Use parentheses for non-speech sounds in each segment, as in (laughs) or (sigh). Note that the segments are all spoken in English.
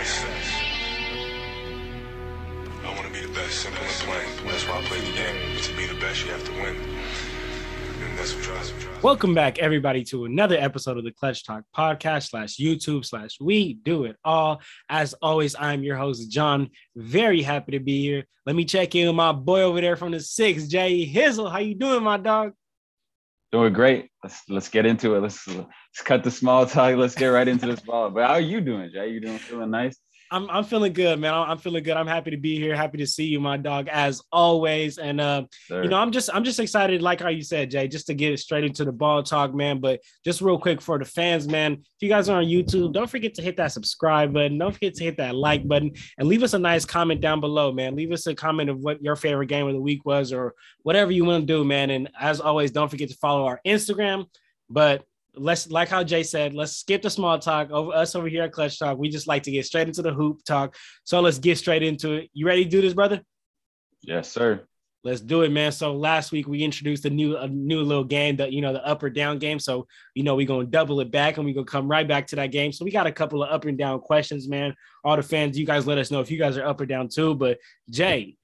best. I want to be the best, simple and plain. That's why I play the game. To be the best, you have to win. And that's what drives me. Welcome back, everybody, to another episode of the Clutch Talk podcast slash YouTube slash We Do It All. As always, I'm your host, John. Very happy to be here. Let me check in with my boy over there from the six, Jay Hizzle. How you doing, my dog? Doing great. Let's let's get into it. Let's let's cut the small talk. Let's get right into this ball. But how are you doing, Jay? You doing feeling nice? I'm I'm feeling good, man. I'm, feeling good. I'm happy to be here. Happy to see you, my dog, as always. And uh, you know, I'm just I'm just excited, like how you said, Jay, just to get it straight into the ball talk, man. But just real quick for the fans, man, if you guys are on YouTube, don't forget to hit that subscribe button. Don't forget to hit that like button and leave us a nice comment down below, man. Leave us a comment of what your favorite game of the week was or whatever you want to do, man. And as always, don't forget to follow our Instagram. But let's like how Jay said, let's skip the small talk over us over here at Clutch Talk. We just like to get straight into the hoop talk. So let's get straight into it. You ready to do this, brother? yes, sir. Let's do it, man. So last week we introduced a new a new little game, that you know, the up or down game. So you know, we're gonna double it back and we're gonna come right back to that game. So we got a couple of up and down questions, man. All the fans, you guys let us know if you guys are up or down too. But Jay,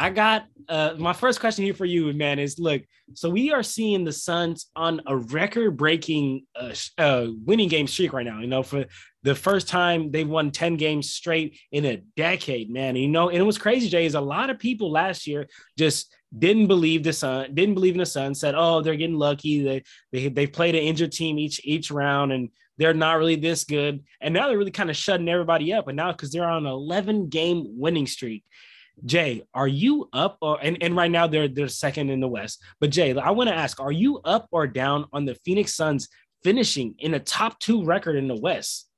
I got uh my first question here for you, man, is look, so we are seeing the Suns on a record-breaking uh, uh winning game streak right now. You know, for the first time they've won 10 games straight in a decade, man. You know, and it was crazy, Jay, is a lot of people last year just didn't believe the Sun, didn't believe in the Sun, said, oh, they're getting lucky. They they they played an injured team each each round and they're not really this good. And now they're really kind of shutting everybody up. And now because they're on an 11 game winning streak. Jay, are you up or and, and right now they're they're second in the West. But Jay, I want to ask, are you up or down on the Phoenix Suns finishing in a top two record in the West?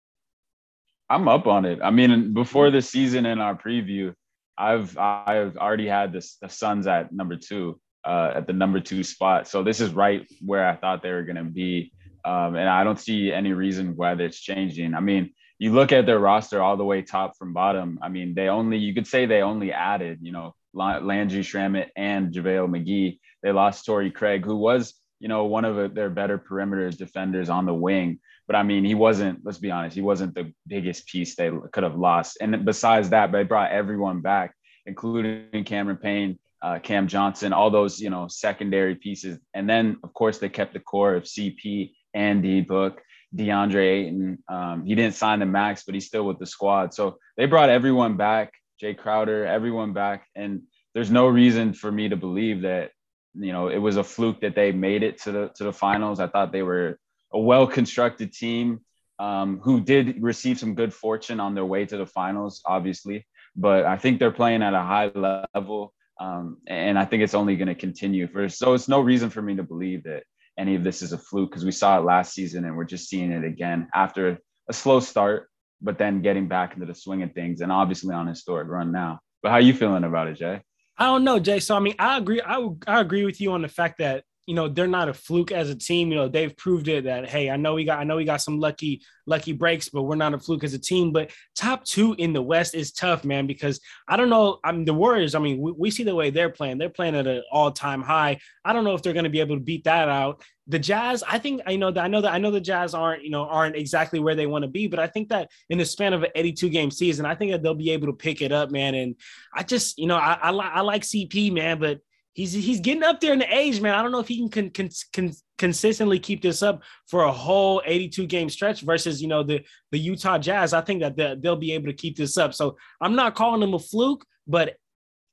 I'm up on it. I mean, before the season in our preview, I've I've already had this the Suns at number two, uh, at the number two spot. So this is right where I thought they were gonna be. Um, and I don't see any reason why that's changing. I mean, you look at their roster all the way top from bottom. I mean, they only you could say they only added, you know, La- Landry Shamet and JaVale McGee. They lost Torrey Craig, who was, you know, one of their better perimeter defenders on the wing. But I mean, he wasn't, let's be honest, he wasn't the biggest piece they could have lost. And besides that, they brought everyone back, including Cameron Payne, uh, Cam Johnson, all those, you know, secondary pieces. And then, of course, they kept the core of CP and D Book, DeAndre Ayton. Um, he didn't sign the max, but he's still with the squad. So they brought everyone back, Jae Crowder, everyone back. And there's no reason for me to believe that, you know, it was a fluke that they made it to the to the finals. I thought they were a well-constructed team um, who did receive some good fortune on their way to the finals, obviously. But I think they're playing at a high level, um, and I think it's only going to continue. For so, it's no reason for me to believe that any of this is a fluke because we saw it last season and we're just seeing it again after a slow start, but then getting back into the swing of things, and obviously on historic run now. But how you feeling about it, Jay? I don't know, Jay. So I mean, I agree. I I agree with you on the fact that you know they're not a fluke as a team. You know they've proved it that hey, I know we got I know we got some lucky lucky breaks, but we're not a fluke as a team. But top two in the West is tough, man, because I don't know. I mean the Warriors. I mean we, we see the way they're playing. They're playing at an all time high. I don't know if they're going to be able to beat that out. The Jazz, I think I know that I know that I know the Jazz aren't you know aren't exactly where they want to be, but I think that in the span of an 82 game season, I think that they'll be able to pick it up, man. And I just you know I I, li- I like CP, man, but he's he's getting up there in the age, man. I don't know if he can con, con, consistently keep this up for a whole 82 game stretch versus you know the the Utah Jazz. I think that they- they'll be able to keep this up. So I'm not calling them a fluke, but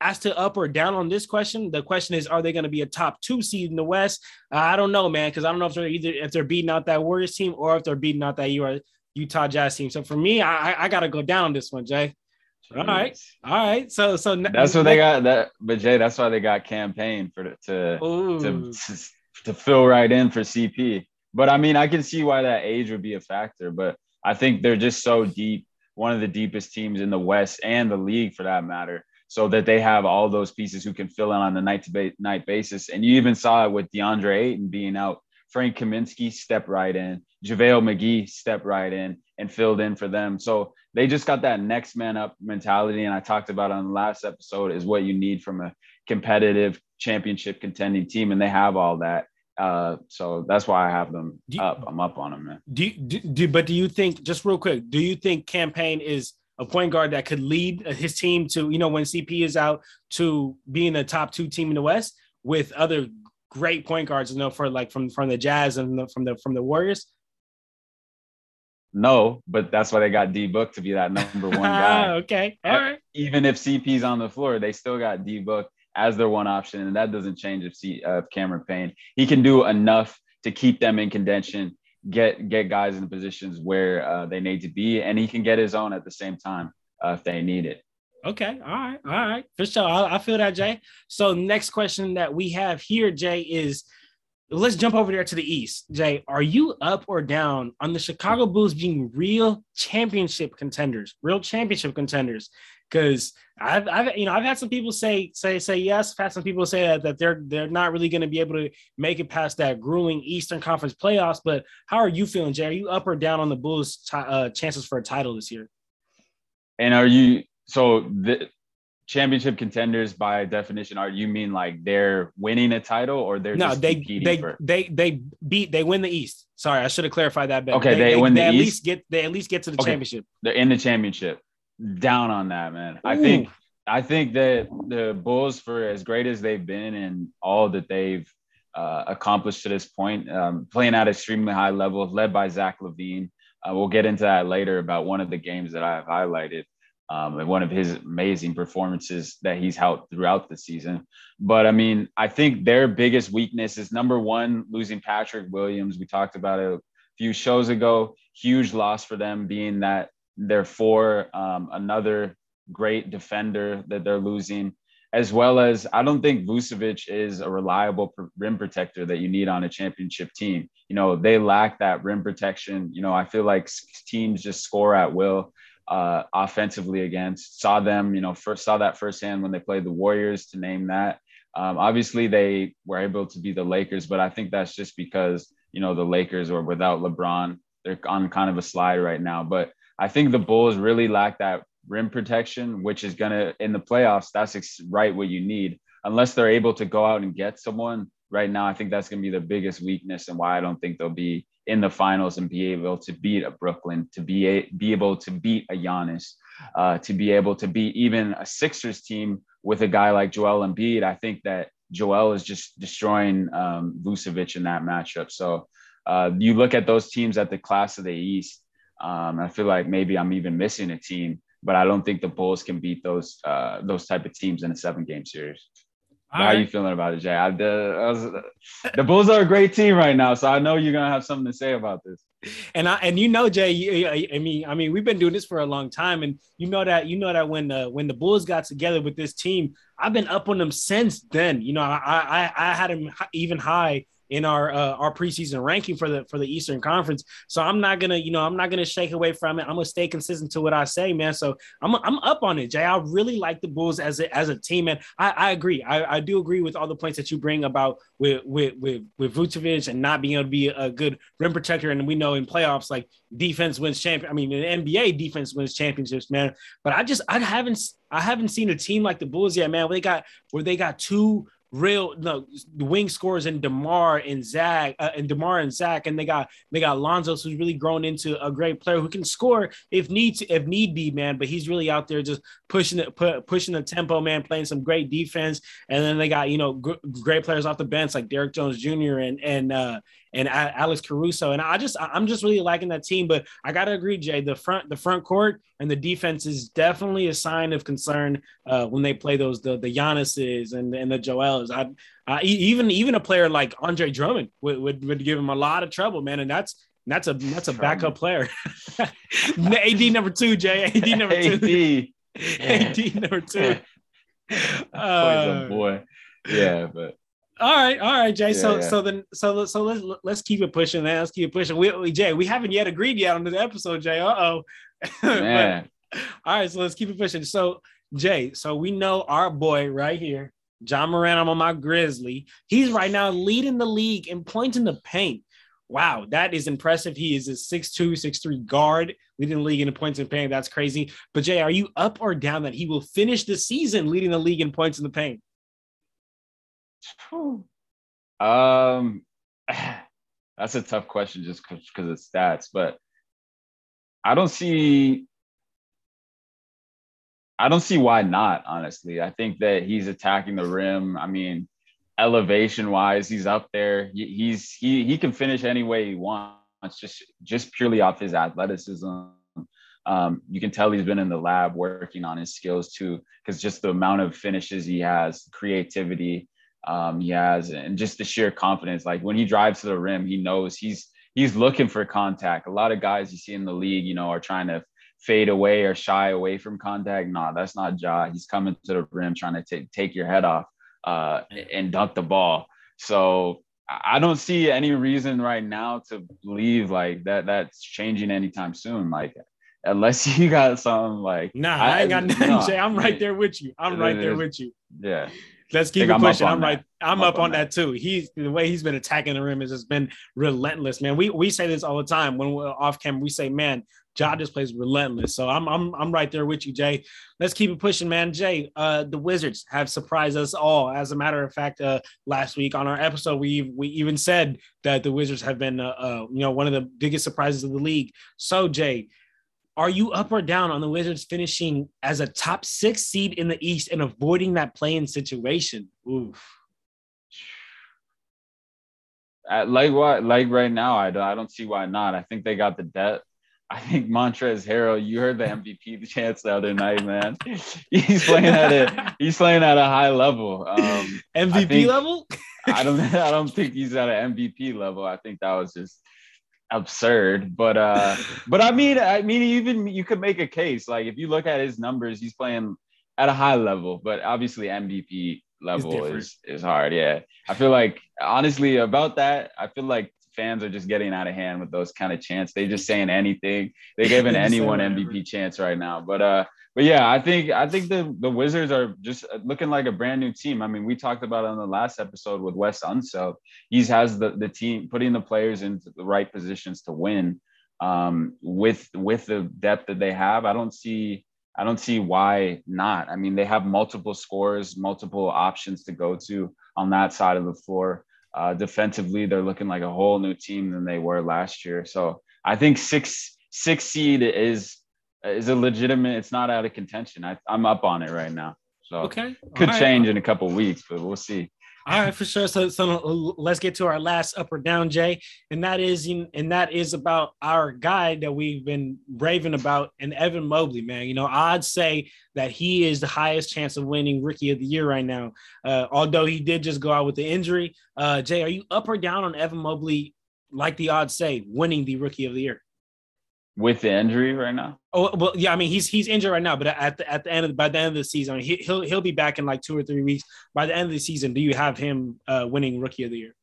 as to up or down on this question, the question is, are they going to be a top two seed in the West? Uh, I don't know, man, because I don't know if they're either if they're beating out that Warriors team or if they're beating out that Utah Jazz team. So for me, I, I got to go down on this one, Jay. All right. All right, so so That's what they got. That, but Jay, that's why they got Cam Payne for to to, to to fill right in for CP. But I mean, I can see why that age would be a factor. But I think they're just so deep, one of the deepest teams in the West and the league for that matter. So that they have all those pieces who can fill in on the night to ba- night basis. And you even saw it with DeAndre Ayton being out. Frank Kaminsky stepped right in. JaVale McGee stepped right in and filled in for them. So they just got that next man up mentality. And I talked about on the last episode is what you need from a competitive championship contending team. And they have all that. Uh, so that's why I have them you- up. I'm up on them, man. Do, you, do, do but do you think just real quick? Do you think Cam Payne is a point guard that could lead his team to, you know, when CP is out to being a top two team in the West with other great point guards, you know, for like from from the Jazz and the, from the from the Warriors? No, but that's why they got D Book to be that number (laughs) one guy. okay, all right. Even if CP's on the floor, they still got D Book as their one option, and that doesn't change if C, uh, Cameron Payne. He can do enough to keep them in contention, get get guys in positions where uh, they need to be, and he can get his own at the same time uh, if they need it. Okay. All right. All right. For sure. I, I, feel that, Jay. So next question that we have here, Jay, is let's jump over there to the East. Jay, are you up or down on the Chicago Bulls being real championship contenders, real championship contenders? Because I've, I've, you know, I've had some people say, say, say yes. I've had some people say that, that they're, they're not really going to be able to make it past that grueling Eastern Conference playoffs. But how are you feeling, Jay? Are you up or down on the Bulls' t- uh, chances for a title this year? And are you so the championship contenders by definition are you mean like they're winning a title or they're no they they, for... they they beat they win the east. Sorry i should have clarified that better. Okay they, they win they the at east? least get they at least get to the okay. championship. They're in the championship. Down on that man. Ooh. i think i think that the bulls for as great as they've been and all that they've uh, accomplished to this point um, playing at extremely high level led by Zach LaVine. Uh, we'll get into that later about one of the games that i've highlighted um, and one of his amazing performances that he's helped throughout the season. But I mean, I think their biggest weakness is number one, losing Patrick Williams. We talked about it a few shows ago. Huge loss for them, being that they're for um, another great defender that they're losing, as well as I don't think Vucevic is a reliable rim protector that you need on a championship team. You know, they lack that rim protection. You know, I feel like teams just score at will uh, offensively against. Saw them, you know, first saw that firsthand when they played the Warriors, to name that. Um, obviously, they were able to be the Lakers, but I think that's just because you know the Lakers are without LeBron. They're on kind of a slide right now. But I think the Bulls really lack that rim protection, which is gonna in the playoffs. That's ex- right what you need, unless they're able to go out and get someone. Right now, I think that's gonna be their biggest weakness, and why I don't think they'll be in the finals and be able to beat a Brooklyn, to be a, be able to beat a Giannis, uh, to be able to beat even a Sixers team with a guy like Joel Embiid. I think that Joel is just destroying um, Vucevic in that matchup. So uh, you look at those teams at the class of the East. Um, I feel like maybe I'm even missing a team, but I don't think the Bulls can beat those uh, those type of teams in a seven game series. How right. are you feeling about it, Jay? I, the, I was, the Bulls are a great team right now, so I know you're gonna have something to say about this. And I and you know, Jay, you, I mean, I mean, we've been doing this for a long time, and you know that you know that when the when the Bulls got together with this team, I've been up on them since then. You know, I I, I had them even high in our uh, our preseason ranking for the for the Eastern Conference. So I'm not gonna, you know, I'm not gonna shake away from it. I'm gonna stay consistent to what I say, man. So I'm I'm up on it, Jay. I really like the Bulls as a as a team, and I, I agree. I, I do agree with all the points that you bring about with with with with Vucevic and not being able to be a good rim protector. And we know in playoffs, like defense wins champion. I mean, in NBA, defense wins championships, man. But I just I haven't I haven't seen a team like the Bulls yet, man. Where they got where they got two real no wing scores in Demar and Zach uh, and Demar and Zach, and they got they got Lonzo, who's really grown into a great player who can score if need to, if need be, man. But he's really out there just pushing it, pu- pushing the tempo, man, playing some great defense. And then they got you know g- great players off the bench like Derrick Jones Jr. and and uh, and Alex Caruso. And I just I'm just really liking that team. But I gotta agree, Jay, the front the front court and the defense is definitely a sign of concern uh, when they play those the the Giannis's and and the Joels. I, I even even a player like Andre Drummond would, would would give him a lot of trouble, man. And that's that's a that's a backup player. (laughs) AD number two, Jay. AD (laughs) number two. AD, AD (laughs) number two. Uh, boy. Yeah, but all right, all right, Jay. Yeah, so, yeah. so then, so so let's let's keep it pushing. Man. Let's keep it pushing. We, we Jay, we haven't yet agreed yet on this episode, Jay. Uh oh. (laughs) all right, so let's keep it pushing. So, Jay, so we know our boy right here, Ja Morant. I'm on my Grizzly. He's right now leading the league in points in the paint. Wow, that is impressive. He is a 6'2, 6'3 guard, leading the league in points in the paint. That's crazy. But Jay, are you up or down that he will finish the season leading the league in points in the paint? Um, (sighs) that's a tough question just because of stats, but I don't see. I don't see why not, honestly. I think that he's attacking the rim. I mean, elevation wise, he's up there. He, he's he he can finish any way he wants, just just purely off his athleticism. Um, you can tell he's been in the lab working on his skills too, because just the amount of finishes he has, creativity um, he has, and just the sheer confidence. Like when he drives to the rim, he knows he's he's looking for contact. A lot of guys you see in the league, you know, are trying to fade away or shy away from contact. Nah, that's not Ja. He's coming to the rim trying to take take your head off uh, and dunk the ball. So I don't see any reason right now to believe like that that's changing anytime soon. Like unless (laughs) you got something like nah, I, I ain't got (laughs) nothing. No, Jay, I'm right there with you. I'm right there with you. Yeah. Let's keep it I'm pushing. I'm right. I'm, I'm up, up, on that. that. too. He's the way he's been attacking the rim has just been relentless, man. We we say this all the time when we're off camera. We say, man, Ja just plays relentless. So I'm I'm I'm right there with you, Jay. Let's keep it pushing, man. Jay, uh, the Wizards have surprised us all. As a matter of fact, uh, last week on our episode, we we even said that the Wizards have been, uh, uh, you know, one of the biggest surprises of the league. So, Jay, are you up or down on the Wizards finishing as a top six seed in the East and avoiding that playing situation? Oof. At like what? Like right now, I don't, I don't see why not. I think they got the depth. I think Montrezl Harrell, you heard the MVP (laughs) chance the other night, man. (laughs) He's playing at a he's playing at a high level. Um, MVP think, level? I don't (laughs) I don't think he's at an MVP level. I think that was just absurd. But uh, (laughs) but I mean, I mean, even you could make a case. Like if you look at his numbers, he's playing at a high level, but obviously MVP level is is hard. Yeah. I feel like honestly about that, I feel like fans are just getting out of hand with those kind of chants. They just saying anything. they're (laughs) giving anyone MVP chance right now. But uh, but yeah, I think I think the the Wizards are just looking like a brand new team. I mean, we talked about it on the last episode with Wes Unseld. He has the the team putting the players into the right positions to win. Um, with with the depth that they have, I don't see I don't see why not. I mean, they have multiple scores, multiple options to go to on that side of the floor. Uh, defensively, they're looking like a whole new team than they were last year. So I think six six seed is is a legitimate. It's not out of contention. I, I'm up on it right now. So okay, could right. change in a couple weeks, but we'll see. All right, for sure. So, so let's get to our last up or down, Jay, and that is in and that is about our guy that we've been raving about, and Evan Mobley. Man, you know, I'd say that he is the highest chance of winning Rookie of the Year right now. Uh, although he did just go out with the injury. Uh, Jay, are you up or down on Evan Mobley? Like the odds say, winning the Rookie of the Year with the injury right now. Oh well, yeah. I mean, he's he's injured right now, but at the at the end of by the end of the season, he, will he'll be back in like two or three weeks. By the end of the season, do you have him uh, winning Rookie of the Year?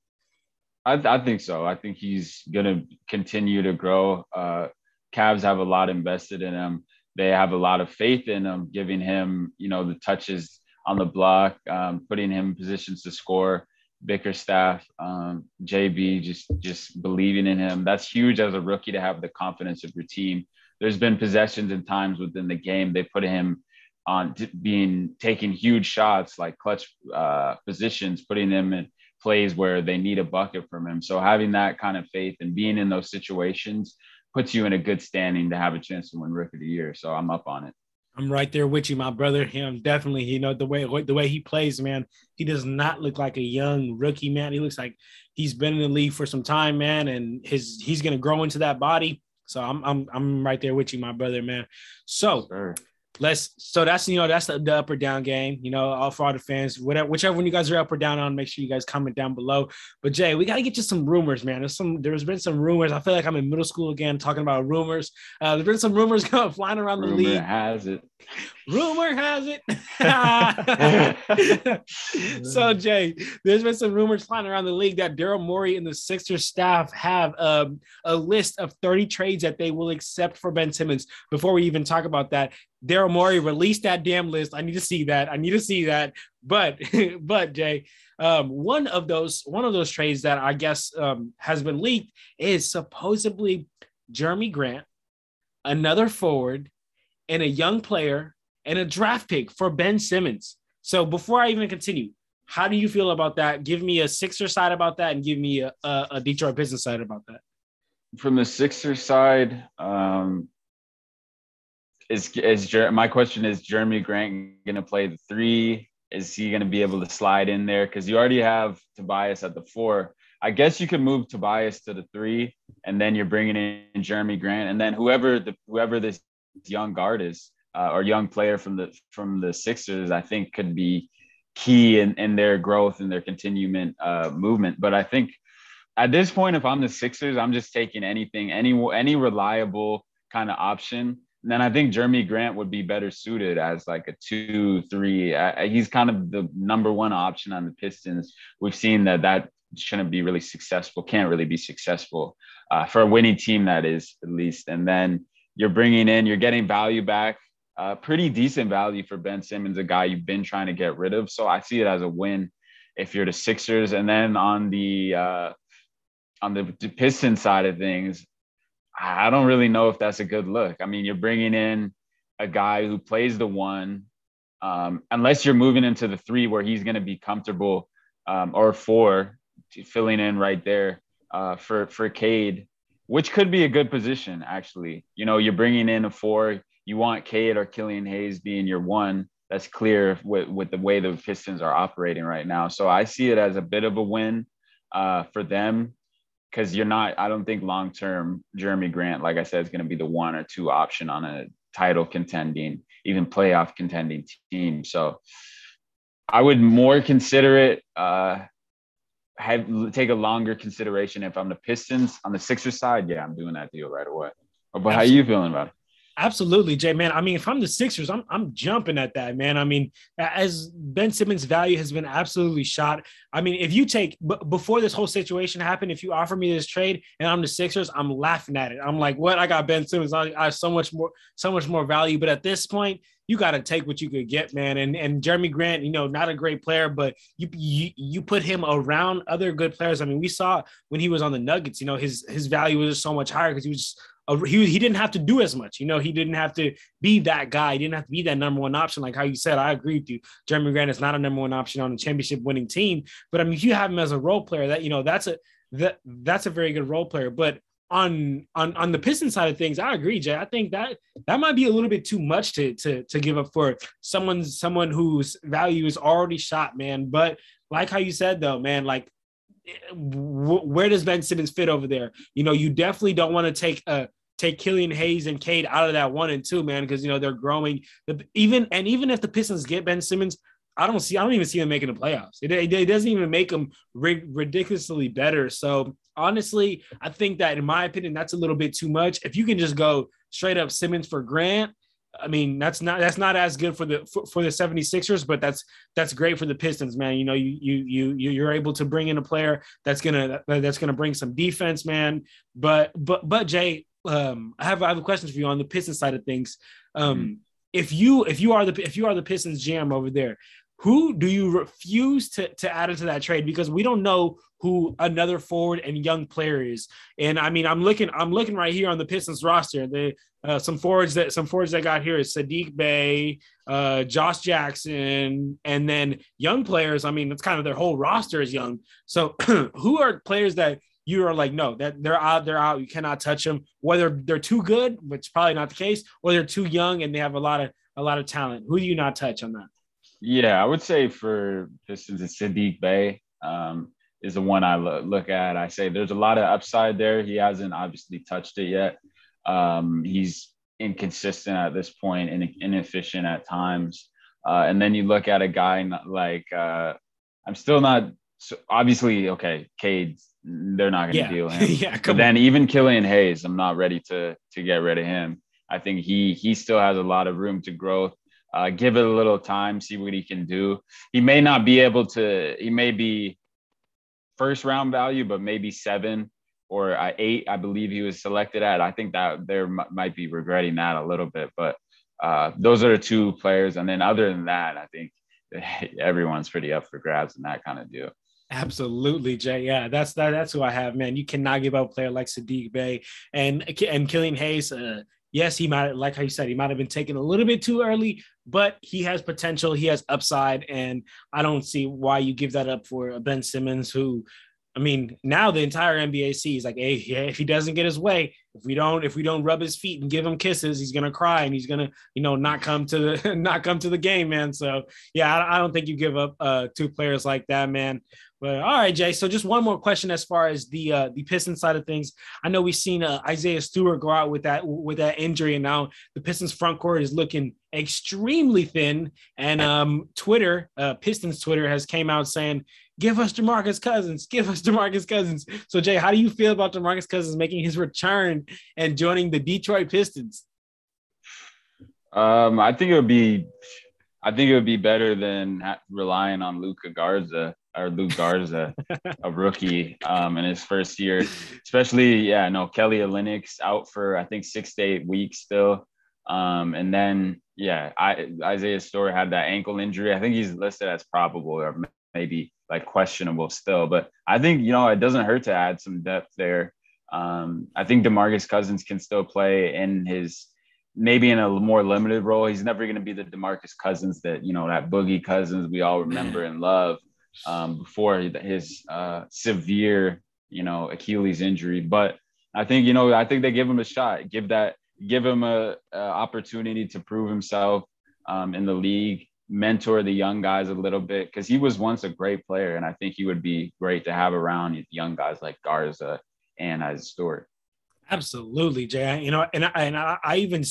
I, I think so. I think he's gonna continue to grow. Uh, Cavs have a lot invested in him. They have a lot of faith in him, giving him you know the touches on the block, um, putting him in positions to score. Bickerstaff, um, JB, just just believing in him. That's huge as a rookie to have the confidence of your team. There's been possessions and times within the game they put him on t- being taking huge shots, like clutch uh, positions, putting him in plays where they need a bucket from him. So having that kind of faith and being in those situations puts you in a good standing to have a chance to win Rookie of the Year. So I'm up on it. I'm right there with you, my brother. Him definitely. You know the way the way he plays, man. He does not look like a young rookie, man. He looks like he's been in the league for some time, man, and his he's gonna grow into that body. So I'm I'm I'm right there with you, my brother, man. So sure let's so that's you know that's the, the, up or down game you know all for all the fans whatever whichever one you guys are up or down on make sure you guys comment down below. But jay we got to get to some rumors man. There's some there's been some rumors. I feel like i'm in middle school again talking about rumors. Uh, there's been some rumors (laughs) going flying around the Rumor league. has it. Rumor has it. (laughs) (laughs) So jay there's been some rumors flying around the league that daryl morey and the sixers staff have um, a list of 30 trades that they will accept for ben simmons. Before we even talk about that Daryl Morey released that damn list. I need to see that. I need to see that. But (laughs) but Jay, um, one of those one of those trades that I guess um, has been leaked is supposedly Jerami Grant, another forward, and a young player and a draft pick for Ben Simmons. So before I even continue, how do you feel about that? Give me a Sixer side about that, and give me a, a, a Detroit business side about that. From the Sixer side, um, is is Jer- my question is Jerami Grant going to play the three? Is he going to be able to slide in there? Because you already have Tobias at the four. I guess you could move Tobias to the three, and then you're bringing in Jerami Grant, and then whoever the whoever this young guard is uh, or young player from the from the Sixers, I think could be key in, in their growth and their continuement uh, movement. But I think at this point, if I'm the Sixers, I'm just taking anything, any any reliable kind of option. And then I think Jerami Grant would be better suited as like a two, three. Uh, he's kind of the number one option on the Pistons. We've seen that that shouldn't be really successful, can't really be successful uh, for a winning team, that is, at least. And then you're bringing in, you're getting value back, uh, pretty decent value for Ben Simmons, a guy you've been trying to get rid of. So I see it as a win if you're the Sixers. And then on the uh, on the Piston side of things, I don't really know if that's a good look. I mean, you're bringing in a guy who plays the one, um, unless you're moving into the three where he's going to be comfortable, um, or four, filling in right there uh, for for Cade, which could be a good position actually. You know, you're bringing in a four. You want Cade or Killian Hayes being your one. That's clear with, with the way the Pistons are operating right now. So I see it as a bit of a win uh, for them because you're not, I don't think long term, Jerami Grant, like I said, is going to be the one or two option on a title contending, even playoff contending team. So I would more consider it, uh, have take a longer consideration if I'm the Pistons on the Sixers side. Yeah, I'm doing that deal right away. But how are you feeling about it? Absolutely, Jay. Man, I mean, if I'm the Sixers, I'm I'm jumping at that, man. I mean, as Ben Simmons' value has been absolutely shot. I mean, if you take b- before this whole situation happened, if you offer me this trade and I'm the Sixers, I'm laughing at it. I'm like, what? I got Ben Simmons. I, I have so much more, so much more value. But at this point, you got to take what you could get, man. And and Jerami Grant, you know, not a great player, but you, you you put him around other good players. I mean, we saw when he was on the Nuggets, you know, his his value was so much higher because he was a, he, he didn't have to do as much. You know, he didn't have to be that guy. He didn't have to be that number one option. Like how you said, I agree with you. Jerami Grant is not a number one option on a championship winning team. But I mean, if you have him as a role player, that you know, that's a that that's a very good role player. But on on on the Piston side of things, I agree, Jay. I think that that might be a little bit too much to to to give up for someone someone whose value is already shot, man. But like how you said though, man, like eh, where does Ben Simmons fit over there? You know, you definitely don't want to take a take Killian Hayes and Cade out of that one and two, man, because you know they're growing. Even and even if the Pistons get Ben Simmons, I don't see. I don't even see them making the playoffs. It, it, it doesn't even make them ridiculously better. So honestly, I think that in my opinion, that's a little bit too much. If you can just go straight up Simmons for Grant, I mean, that's not that's not as good for the for, for, the 76ers, but that's that's great for the Pistons, man. You know, you you you you're able to bring in a player that's gonna that's gonna bring some defense, man. But but but Jay, um, I have I have a question for you on the Pistons side of things. Um, mm-hmm. if you if you are the if you are the Pistons jam over there, who do you refuse to to add into that trade because we don't know who another forward and young player is. And I mean, I'm looking, I'm looking right here on the Pistons roster. The uh, some forwards that some forwards I got here is Saddiq Bey uh, Josh Jackson, and then young players. I mean, it's kind of their whole roster is young. So, (clears throat) who are players that you are like, no, that they're out, they're out. You cannot touch them. Whether they're too good, which probably not the case, or they're too young and they have a lot of a lot of talent. Who do you not touch on that? Yeah, I would say for Pistons, it's Saddiq Bey. Um, is the one I lo- look at. I say there's a lot of upside there. He hasn't obviously touched it yet. Um, he's inconsistent at this point and inefficient at times. Uh, and then you look at a guy like uh, I'm still not so obviously okay. Cade, they're not going to yeah. deal (laughs) him. yeah, but then even Killian Hayes, I'm not ready to to get rid of him. I think he he still has a lot of room to grow. Uh, give it a little time, see what he can do. He may not be able to. He may be first round value, but maybe seven or uh, eight, I believe he was selected at. I think that there m- might be regretting that a little bit, but uh, those are the two players. And then other than that, I think (laughs) everyone's pretty up for grabs in that kind of deal. Absolutely, Jay. Yeah, that's that, that's who I have, man. You cannot give up a player like Saddiq Bey and and Killian Hayes. Uh, yes, he might, like how you said, he might have been taken a little bit too early, but he has potential. He has upside, and I don't see why you give that up for Ben Simmons, who, I mean, now the entire NBA sees like, hey, if he doesn't get his way, if we don't if we don't rub his feet and give him kisses, he's gonna cry and he's gonna you know not come to the (laughs) not come to the game, man. So yeah, I, I don't think you give up uh, two players like that, man. But all right, Jay. So just one more question as far as the uh, the Pistons side of things. I know we've seen uh, Isaiah Stewart go out with that with that injury, and now the Pistons front court is looking extremely thin. And um, Twitter, uh, Pistons Twitter, has came out saying, "Give us Demarcus Cousins, give us Demarcus Cousins." So Jay, how do you feel about Demarcus Cousins making his return and joining the Detroit Pistons? Um, I think it would be, I think it would be better than relying on Luka Garza or Luke Garza, (laughs) a rookie um, in his first year. Especially, yeah, no, Kelly Olynyk's out for I think six to eight weeks still. Um, and then, yeah, I, Isaiah Stewart had that ankle injury. I think he's listed as probable or maybe like questionable still. But I think you know it doesn't hurt to add some depth there. Um, I think Demarcus Cousins can still play in his maybe in a more limited role. He's never going to be the Demarcus Cousins that you know that Boogie Cousins we all remember and love um, before his uh, severe, you know, Achilles injury. But I think, you know, I think they give him a shot, give that, give him a, a opportunity to prove himself um, in the league, mentor the young guys a little bit because he was once a great player, and I think he would be great to have around young guys like Garza and as Stewart. Absolutely, Jay. You know, and I, and I, I even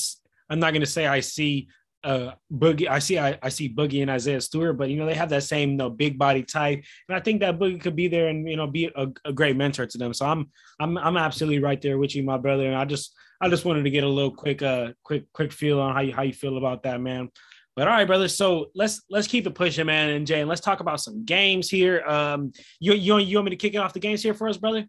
I'm not going to say I see uh Boogie. I see I, I see Boogie and Isaiah Stewart, but you know they have that same you know, big body type, and I think that Boogie could be there and you know be a, a, great mentor to them. So I'm I'm I'm absolutely right there with you, my brother. And I just I just wanted to get a little quick uh quick quick feel on how you how you feel about that, man. But all right, brother. So let's let's keep it pushing, man. And Jay, and let's talk about some games here. Um, you you you want me to kick it off the games here for us, brother?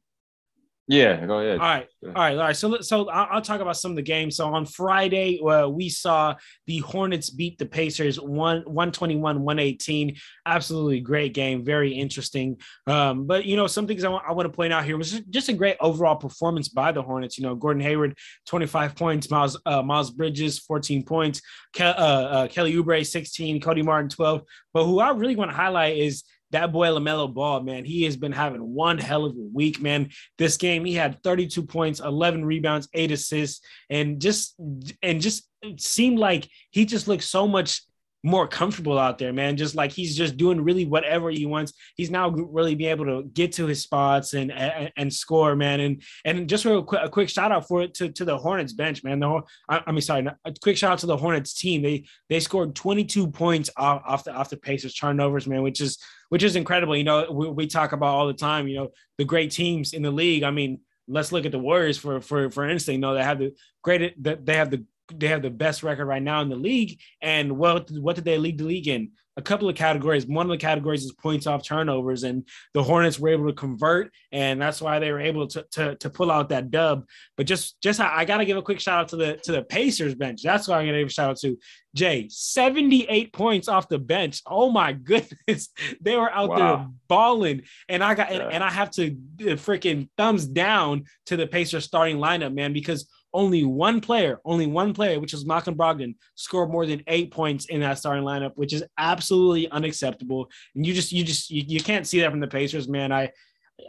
Yeah, go ahead. All right, all right, all right. So, so I'll, talk about some of the games. So on Friday, uh, we saw the Hornets beat the Pacers one 121 118. Absolutely great game, very interesting. Um, but you know, some things I want, I want to point out here was just a great overall performance by the Hornets. You know, Gordon Hayward 25 points, Miles uh, Miles Bridges 14 points, Ke- uh, uh, Kelly Oubre 16, Cody Martin 12. But who I really want to highlight is that boy LaMelo Ball, man, he has been having one hell of a week, man. This game, he had 32 points, 11 rebounds, eight assists, and just and just seemed like he just looked so much more comfortable out there, man. Just like he's just doing really whatever he wants. He's now really be able to get to his spots and and, and score, man. And and just real quick, a quick shout out for it to, to the Hornets bench, man. The I, I mean, sorry, a quick shout out to the Hornets team. They they scored 22 points off, off the off the Pacers turnovers, man, which is which is incredible. You know, we, we talk about all the time. You know, the great teams in the league. I mean, let's look at the Warriors for for for instance. You know, they have the great that they have the they have the best record right now in the league. And what what did they lead the league in? A couple of categories. One of the categories is points off turnovers, and the Hornets were able to convert, and that's why they were able to to, to pull out that dub. But just just I, got to give a quick shout out to the to the Pacers bench. That's why I'm gonna give a shout out to Jay. 78 points off the bench. Oh my (laughs) goodness, they were out wow. there balling, and I got yeah. and, and I have to uh, freaking thumbs down to the Pacers starting lineup, man, because only one player, only one player, which is Malcolm Brogdon, scored more than eight points in that starting lineup, which is absolutely unacceptable. And you just, you just, you, you can't see that from the Pacers, man. I,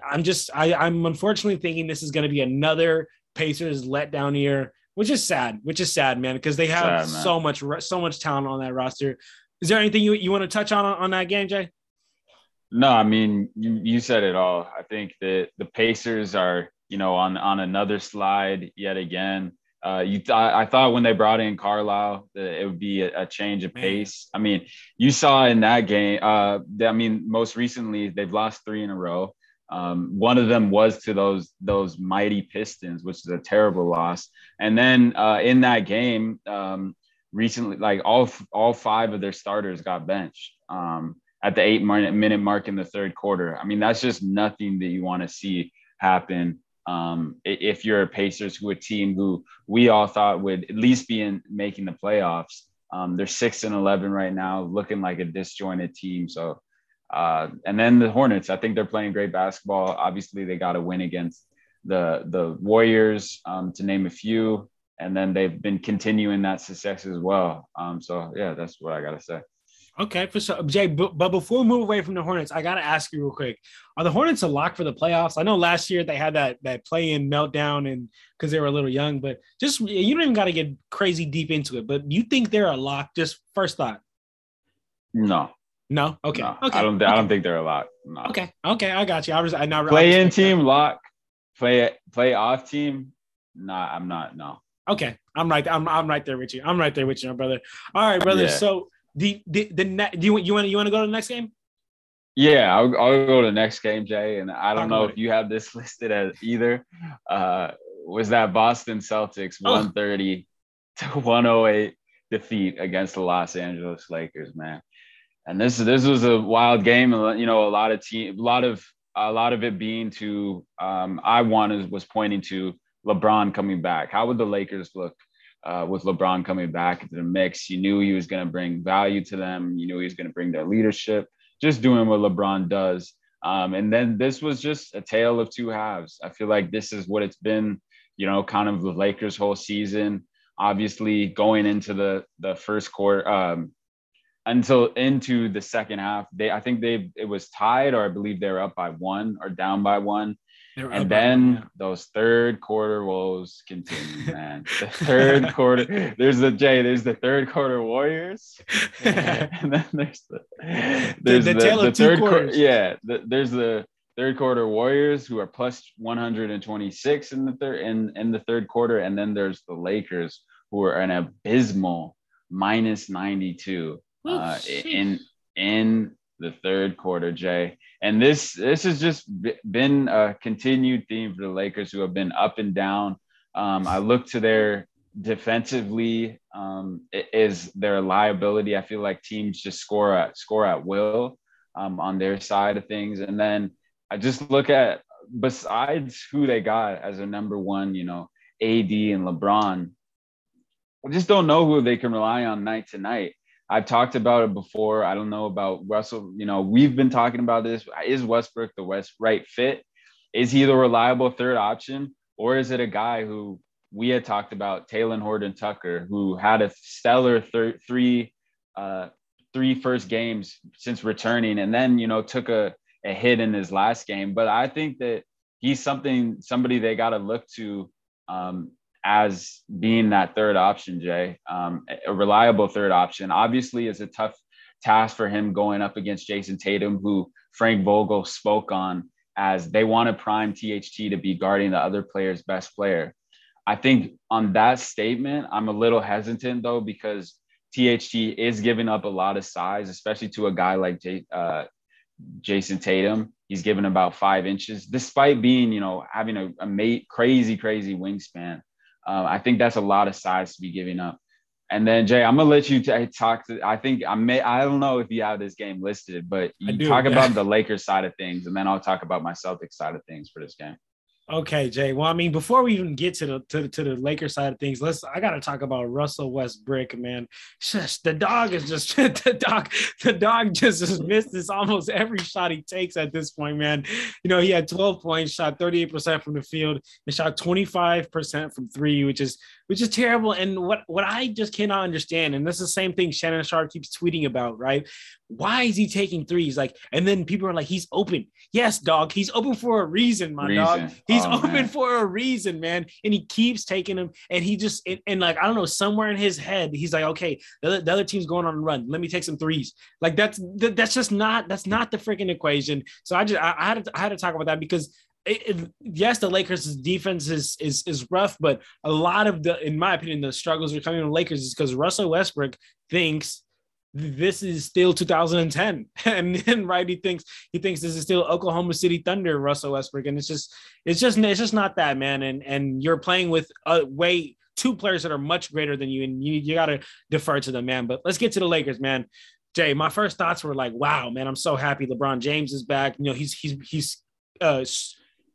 I'm just, I, I'm unfortunately thinking this is going to be another Pacers letdown year, which is sad, which is sad, man, because they have sad, so much, so much talent on that roster. Is there anything you, you want to touch on on that game, Jay? No, I mean you, you said it all. I think that the Pacers are you know, on on another slide yet again. Uh, you thought I thought when they brought in Carlisle that it would be a, a change of pace. I mean, you saw in that game. Uh, I mean, most recently they've lost three in a row. Um, one of them was to those those mighty Pistons, which is a terrible loss. And then uh, in that game, um, recently, like all all five of their starters got benched um, at the eight minute mark in the third quarter. I mean, that's just nothing that you want to see happen um, if you're a Pacers who a team who we all thought would at least be in making the playoffs, um, they're six and eleven right now, looking like a disjointed team. So, uh, and then the Hornets, I think they're playing great basketball. Obviously, they got to win against the the Warriors, um, to name a few, and then they've been continuing that success as well. Um, so yeah, that's what I got to say. Okay, for sure. Jay, but, but before we move away from the Hornets, I gotta ask you real quick: Are the Hornets a lock for the playoffs? I know last year they had that that play-in meltdown and because they were a little young, but just you don't even got to get crazy deep into it. But you think they're a lock? Just first thought. No. No. Okay. No, okay. I don't. I don't think they're a lock. No. Okay. Okay. I got you. I was. I now Play in team lock. Play play off team. Nah, I'm not. No. Okay, I'm right. I'm I'm right there with you. I'm right there with you, my brother. All right, brother. Yeah. So the the the ne- do you you want you want to go to the next game? Yeah, I'll, I'll go to the next game, Jay. And I don't Talk know if you have this (laughs) listed as either. Uh, was that Boston Celtics Oh. 130 to 108 defeat against the Los Angeles Lakers, man. And this this was a wild game. and, You know, a lot of team, a lot of a lot of it being to um, I wanted was pointing to LeBron coming back. How would the Lakers look uh, with LeBron coming back into the mix? You knew he was going to bring value to them. You knew he was going to bring their leadership just doing what LeBron does. Um, and then this was just a tale of two halves. I feel like this is what it's been, you know, kind of the Lakers' whole season. Obviously, going into the the first quarter, um, until into the second half, they I think they it was tied, or I believe they were up by one or down by one. They were And then those third quarter woes continue, man. The third (laughs) quarter, there's the Jay, there's the third quarter Warriors, (laughs) and then there's the there's the the, the two third quarter. quarters. Yeah, the, there's the third quarter Warriors who are plus 126 in the third in in the third quarter, and then there's the Lakers who are an abysmal minus 92 Ooh, uh, in in the third quarter, Jay. And this this has just been a continued theme for the Lakers, who have been up and down. Um, I look to their defensively um, is their liability. I feel like teams just score at score at will um, on their side of things, and then I just look at besides who they got as a number one, you know, AD and LeBron. I just don't know who they can rely on night to night. I've talked about it before. I don't know about Russell. You know, we've been talking about this. Is Westbrook the West right fit? Is he the reliable third option, or is it a guy who we had talked about, Talen Horton Tucker, who had a stellar thir- three, uh, three first games since returning, and then you know took a, a hit in his last game. But I think that he's something somebody they got to look to um, as being that third option, Jay, um, a reliable third option. Obviously, is a tough task for him going up against Jayson Tatum, who Frank Vogel spoke on as they want to prime THT to be guarding the other player's best player. I think on that statement, I'm a little hesitant though, because THT is giving up a lot of size, especially to a guy like uh, Jayson Tatum. He's given about five inches, despite being, you know, having a, a mate, crazy, crazy wingspan. Um, I think that's a lot of size to be giving up. And then Jay, I'm gonna let you t- talk to. I think I may. I don't know if you have this game listed, but you do, talk yeah. about the Lakers side of things, and then I'll talk about my Celtics side of things for this game. Okay, Jay. Well, I mean, before we even get to the to, the- to the Lakers side of things, let's. I got to talk about Russell Westbrook, man. Just the dog is just (laughs) the dog. The dog just has missed this almost every shot he takes at this point, man. You know, he had 12 points, shot 38 percent from the field, and shot 25 percent from three, which is which is terrible. And what what I just cannot understand, and this is the same thing Shannon Sharpe keeps tweeting about, right? Why is he taking threes? Like, and then people are like, he's open. Yes, dog, he's open for a reason, my dog. He's Oh, open man. for a reason, man. And he keeps taking them. And he just, and, and like, I don't know, somewhere in his head, he's like, okay, the other, the other team's going on a run. Let me take some threes. Like that's, that, that's just not, that's not the freaking equation. So I just, I, I had to, I had to talk about that because it, it- yes, the Lakers' defense is, is, is rough, but a lot of the, in my opinion, the struggles are coming from the Lakers is because Russell Westbrook thinks this is still 2010 (laughs) and then right he thinks he thinks this is still oklahoma city thunder russell westbrook. And it's just it's just it's just not that man. And and you're playing with a way two players that are much greater than you. And you, you got to defer to them man. But let's get to the lakers man. Jay my first thoughts were like wow man i'm so happy lebron james is back. You know he's he's he's uh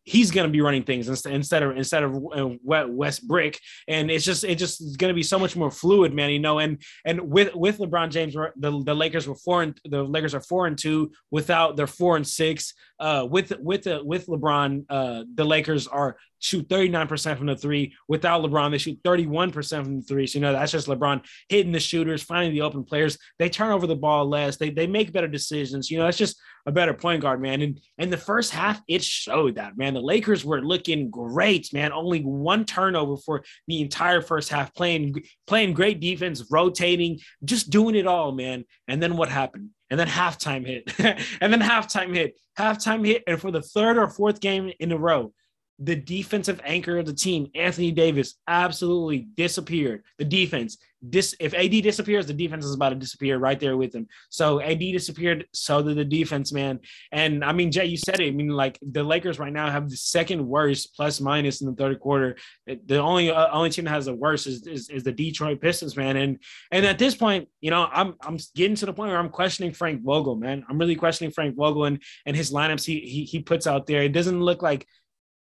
he's going to be running things instead of instead of uh, West Brick, and it's just it just is going to be so much more fluid, man. You know, and and with with LeBron James, the, the Lakers were four and the Lakers are four and two without their four and six. Uh, with with the with LeBron, uh, the Lakers are shoot 39% from the three. Without LeBron, they shoot 31% from the three. So, you know, that's just LeBron hitting the shooters, finding the open players. They turn over the ball less. They, they make better decisions. You know, it's just a better point guard, man. And in the first half, it showed that, man. The Lakers were looking great, man. Only one turnover for the entire first half, playing, playing great defense, rotating, just doing it all, man. And then what happened? And then halftime hit. (laughs) and then halftime hit. Halftime hit. And for the third or fourth game in a row, the defensive anchor of the team, Anthony Davis, absolutely disappeared. The defense, this if AD disappears, the defense is about to disappear right there with him. So AD disappeared, so did the defense, man. And I mean, Jay, you said it. I mean, like the Lakers right now have the second worst plus minus in the third quarter. The only uh, only team that has the worst is, is, is the Detroit Pistons, man. And and at this point, you know, I'm I'm getting to the point where I'm questioning Frank Vogel, man. I'm really questioning Frank Vogel and and his lineups he he, he puts out there. It doesn't look like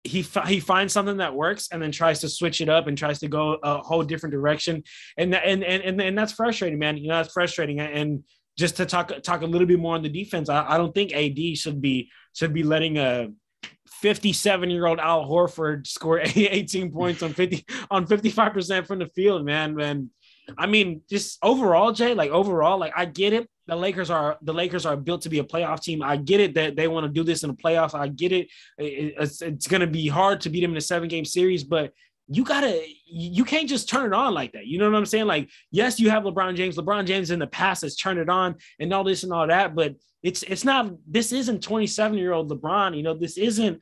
he he finds something that works and then tries to switch it up and tries to go a whole different direction. And and and and, and that's frustrating man. You know that's frustrating. And just to talk talk a little bit more on the defense I, I don't think AD should be should be letting a 57 year old Al Horford score (laughs) 18 points on 50 on 55% from the field man. And I mean just overall Jay like overall like I get it the Lakers are the Lakers are built to be a playoff team. I get it that they want to do this in the playoffs. I get it. It's, it's going to be hard to beat them in a seven game series, but you gotta you can't just turn it on like that. You know what I'm saying? Like, yes, you have LeBron James. LeBron James in the past has turned it on and all this and all that, but it's it's not. This isn't 27 year old LeBron. You know, this isn't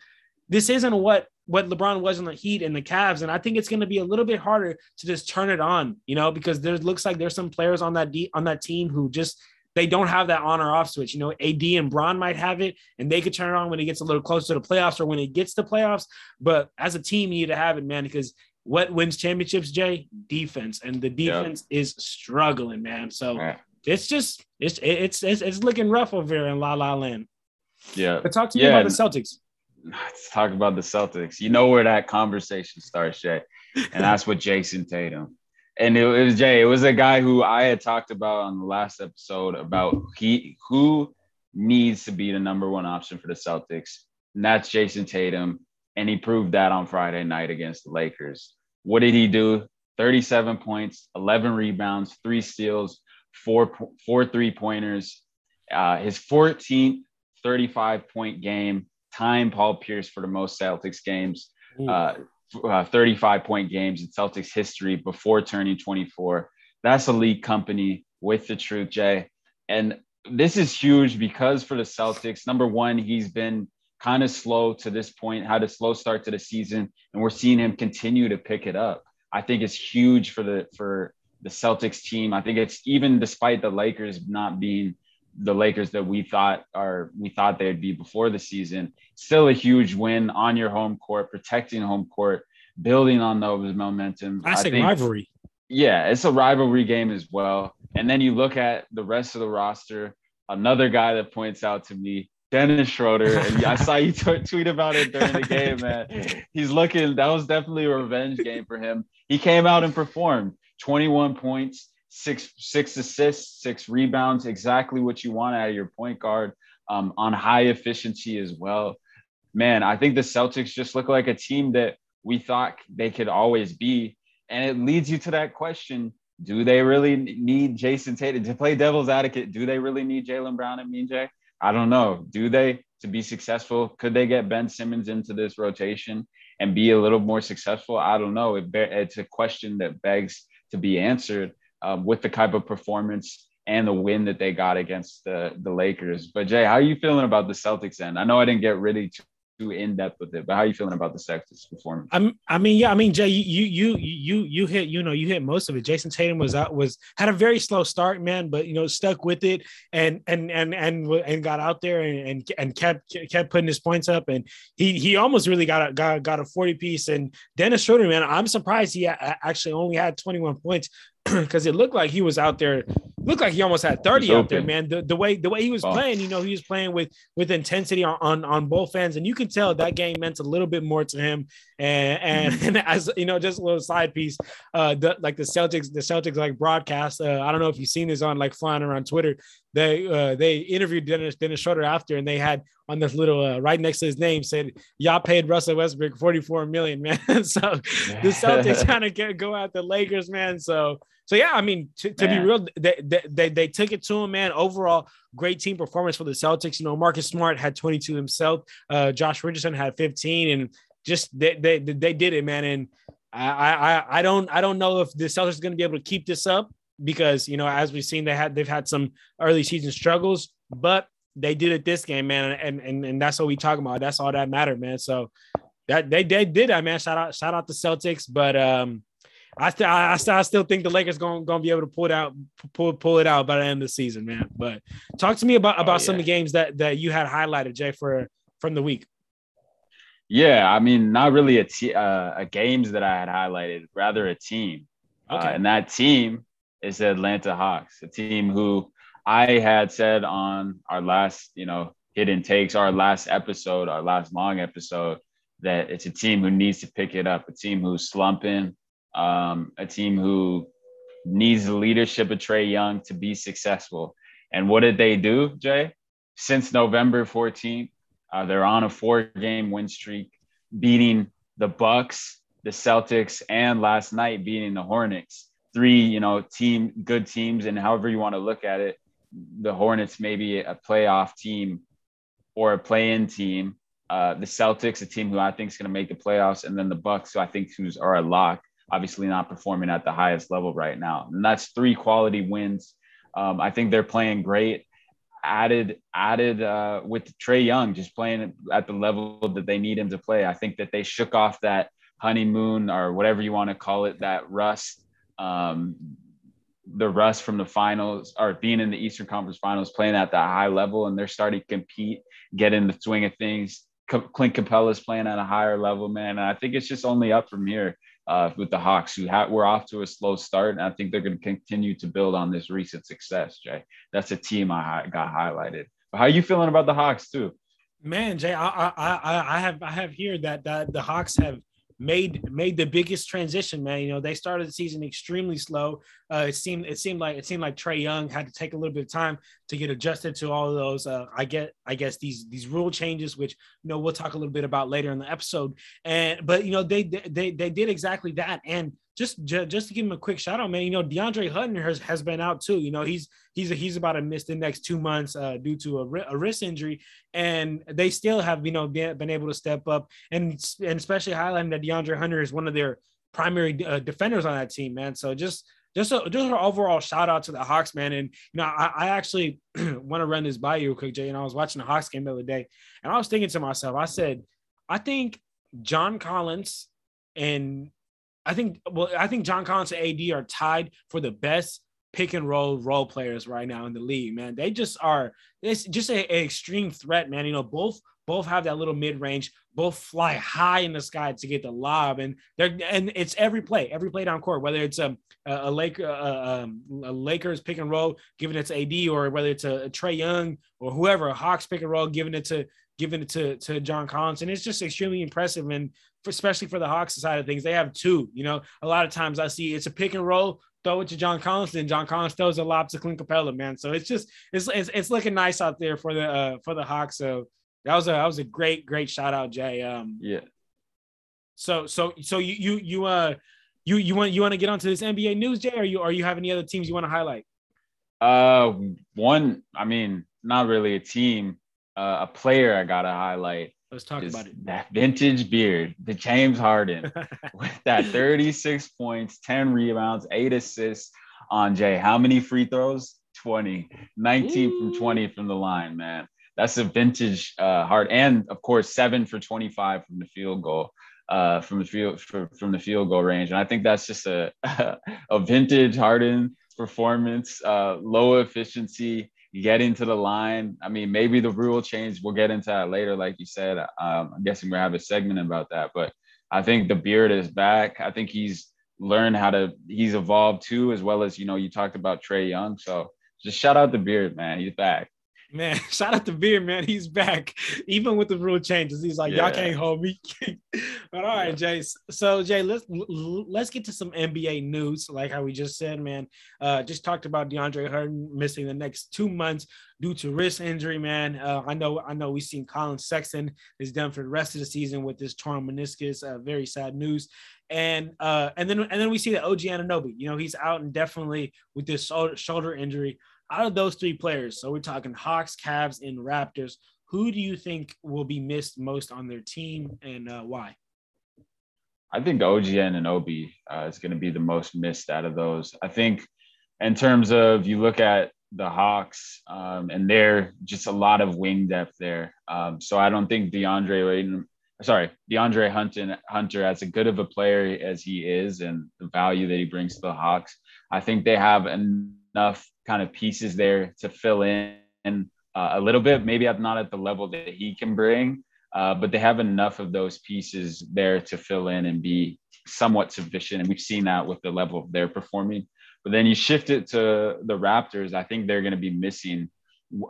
this isn't what what LeBron was in the Heat and the Cavs, and I think it's going to be a little bit harder to just turn it on. You know, because there looks like there's some players on that de- on that team who just they don't have that on or off switch. You know, AD and Bron might have it, and they could turn it on when it gets a little closer to the playoffs or when it gets to playoffs. But as a team, you need to have it, man, because what wins championships, Jay? Defense, and the defense yep. is struggling, man. So yeah. it's just it's it's it's it's looking rough over here in La La Land. Yeah. But talk to me yeah. about the Celtics. (laughs) Let's talk about the Celtics. You know where that conversation starts, Jay, and (laughs) that's with Jayson Tatum and it, it was Jay. It was a guy who I had talked about on the last episode about he who needs to be the number one option for the Celtics, and that's Jayson Tatum. And he proved that on Friday night against the Lakers. What did he do? 37 points, 11 rebounds, three steals, four, four three pointers. Uh, his 14th 35 point game, time Paul Pierce for the most Celtics games. Uh, uh, 35 point games in Celtics history before turning 24. That's elite company with the truth, Jay. And this is huge because for the Celtics, number one, he's been kind of slow to this point, had a slow start to the season, and we're seeing him continue to pick it up. I think it's huge for the for the Celtics team. I think it's even despite the Lakers not being the Lakers that we thought are we thought they'd be before the season. Still a huge win on your home court, protecting home court, building on those momentum. Classic rivalry. Yeah, it's a rivalry game as well. And then you look at the rest of the roster. Another guy that points out to me, Dennis Schroeder. And I saw you (laughs) t- tweet about it during the game, man. He's looking. That was definitely a revenge game for him. He came out and performed. 21 points, six six assists, six rebounds, exactly what you want out of your point guard. Um, on high efficiency as well. Man, I think the Celtics just look like a team that we thought they could always be. And it leads you to that question do they really need Jayson Tatum to play devil's advocate? Do they really need Jaylen Brown and Mean Jay? I don't know. Do they to be successful? Could they get Ben Simmons into this rotation and be a little more successful? I don't know. It, it's a question that begs to be answered um, with the type of performance and the win that they got against the, the Lakers. But Jay, how are you feeling about the Celtics end? I know I didn't get really too, too in depth with it, but how are you feeling about the Celtics performance? I'm, I mean, yeah, I mean, Jay, you you you you hit, you know, you hit most of it. Jayson Tatum was out, was had a very slow start, man, but you know, stuck with it and and and and and got out there and and, and kept kept putting his points up, and he he almost really got a got, got a 40 piece. And Dennis Schroeder, man, I'm surprised he actually only had 21 points, (clears throat) because it looked like he was out there looked like he almost had 30 out there man the, the way the way he was wow. playing you know he was playing with with intensity on, on, on both ends and you can tell that game meant a little bit more to him and and, mm-hmm. (laughs) and as you know just a little side piece uh the like the celtics the celtics like broadcast uh, i don't know if you've seen this on like flying around twitter they uh, they interviewed Dennis Dennis Schroeder after, and they had on this little uh, right next to his name said, "Y'all paid Russell Westbrook 44 million, man." (laughs) so the Celtics (laughs) kind of get go out the Lakers, man. So so yeah, I mean, to, to be real, they, they they took it to him, man. Overall, great team performance for the Celtics. You know, Marcus Smart had 22 himself. Uh, Josh Richardson had 15, and just they they, they did it, man. And I I I don't I don't know if the Celtics are going to be able to keep this up because you know as we've seen they had they've had some early season struggles, but they did it this game, man, and and and that's what we talk about. That's all that mattered, man. So that they they did that, man. Shout out shout out the Celtics, but um. I still, I, I still think the Lakers gonna going to be able to pull it out, pull pull it out by the end of the season, man. But talk to me about about oh, yeah. some of the games that that you had highlighted, Jay, for from the week. Yeah, I mean, not really a, t- uh, a games that I had highlighted, rather a team, uh, okay. uh, and that team is the Atlanta Hawks, a team who I had said on our last, you know, hidden takes, our last episode, our last long episode, that it's a team who needs to pick it up, a team who's slumping, um, a team who needs the leadership of Trae Young to be successful. And what did they do, Jay? Since November 14th, uh, they're on a four-game win streak, beating the Bucks, the Celtics, and last night beating the Hornets three, you know, team good teams, and however you want to look at it, the Hornets maybe a playoff team or a play-in team. Uh, the Celtics, a team who I think is going to make the playoffs, and then the Bucks, who I think who's are a lock. Obviously, not performing at the highest level right now, and that's three quality wins. Um, I think they're playing great. Added, added uh, with Trae Young, just playing at the level that they need him to play. I think that they shook off that honeymoon or whatever you want to call it, that rust um, the rust from the finals or being in the Eastern Conference Finals, playing at that high level, and they're starting to compete, get in the swing of things. Clint Capela's playing at a higher level, man. And I think it's just only up from here uh, with the Hawks, who ha- we're off to a slow start, and I think they're going to continue to build on this recent success. Jay, that's a team I got highlighted. But how are you feeling about the Hawks too? Man, Jay, I I I, I have I have here that that the Hawks have made made the biggest transition, man. You know, they started the season extremely slow. Uh, it seemed it seemed like it seemed like Trae Young had to take a little bit of time to get adjusted to all of those. Uh, I get I guess these these rule changes, which you know we'll talk a little bit about later in the episode. And but you know they they they did exactly that. And just just to give him a quick shout out, man. You know, DeAndre Hunter has, has been out too. You know, he's he's he's about to miss the next two months uh, due to a, a wrist injury, and they still have you know been, been able to step up and and especially highlighting that DeAndre Hunter is one of their primary uh, defenders on that team, man. So just just a, just an overall shout out to the Hawks, man. And you know, I, I actually (clears throat) want to run this by you real quick, Jay. And I was watching the Hawks game the other day, and I was thinking to myself, I said, I think John Collins and I think well, I think John Collins and AD are tied for the best pick and roll role players right now in the league, man. They just are it's just an extreme threat, man. You know, both both have that little mid range, both fly high in the sky to get the lob, and they're and it's every play, every play down court, whether it's a a, a Laker a, um, a Lakers pick and roll giving it to AD, or whether it's a, a Trae Young or whoever, Hawks pick and roll giving it to giving it to to John Collins, and it's just extremely impressive. And for, especially for the Hawks side of things, they have two. You know, a lot of times I see it's a pick and roll, throw it to John Collins, and John Collins throws a lob to Clint Capela, man. So it's just it's it's, it's looking nice out there for the uh, for the Hawks. So that was a that was a great great shout out, Jay. Um, yeah. So so so you you you uh you you want you want to get onto this NBA news, Jay, or you or you have any other teams you want to highlight? Uh, one, I mean, not really a team, uh, a player I gotta highlight. Let's talk about it. That vintage beard, the James Harden, (laughs) with that 36 points, 10 rebounds, eight assists on Jay. How many free throws? 20, 19 Ooh. from 20 from the line, man. That's a vintage uh, hard, and of course, seven for 25 from the field goal, uh, from the field for, from the field goal range. And I think that's just a (laughs) a vintage Harden performance, uh, low efficiency, getting into the line. I mean, maybe the rule change. We'll get into that later, like you said. Um, I'm guessing we'll have a segment about that, but I think the beard is back. I think he's learned how to. He's evolved too, as well as you know. You talked about Trae Young, so just shout out the beard, man. He's back. Man, (laughs) shout out to Veer, man. He's back. Even with the rule changes. He's like, yeah. y'all can't hold me. (laughs) but all right, yeah. Jay. So Jay, let's let's get to some NBA news, like how we just said, man. Uh, just talked about DeAndre Jordan missing the next two months due to wrist injury, man. Uh, I know, I know we've seen Collin Sexton is done for the rest of the season with this torn meniscus. Uh, very sad news. And uh, and then and then we see that OG Anunoby, you know, he's out indefinitely with this shoulder injury out of those three players, so we're talking Hawks, Cavs, and Raptors. Who do you think will be missed most on their team, and uh, why? I think OG Anunoby uh, is going to be the most missed out of those. I think, in terms of you look at the Hawks, um, and they're just a lot of wing depth there. Um, so I don't think DeAndre sorry, DeAndre Hunter, Hunter, as good of a player as he is, and the value that he brings to the Hawks, I think they have enough kind of pieces there to fill in uh, a little bit. Maybe I'm not at the level that he can bring, uh, but they have enough of those pieces there to fill in and be somewhat sufficient. And we've seen that with the level they're performing. But then you shift it to the Raptors. I think they're going to be missing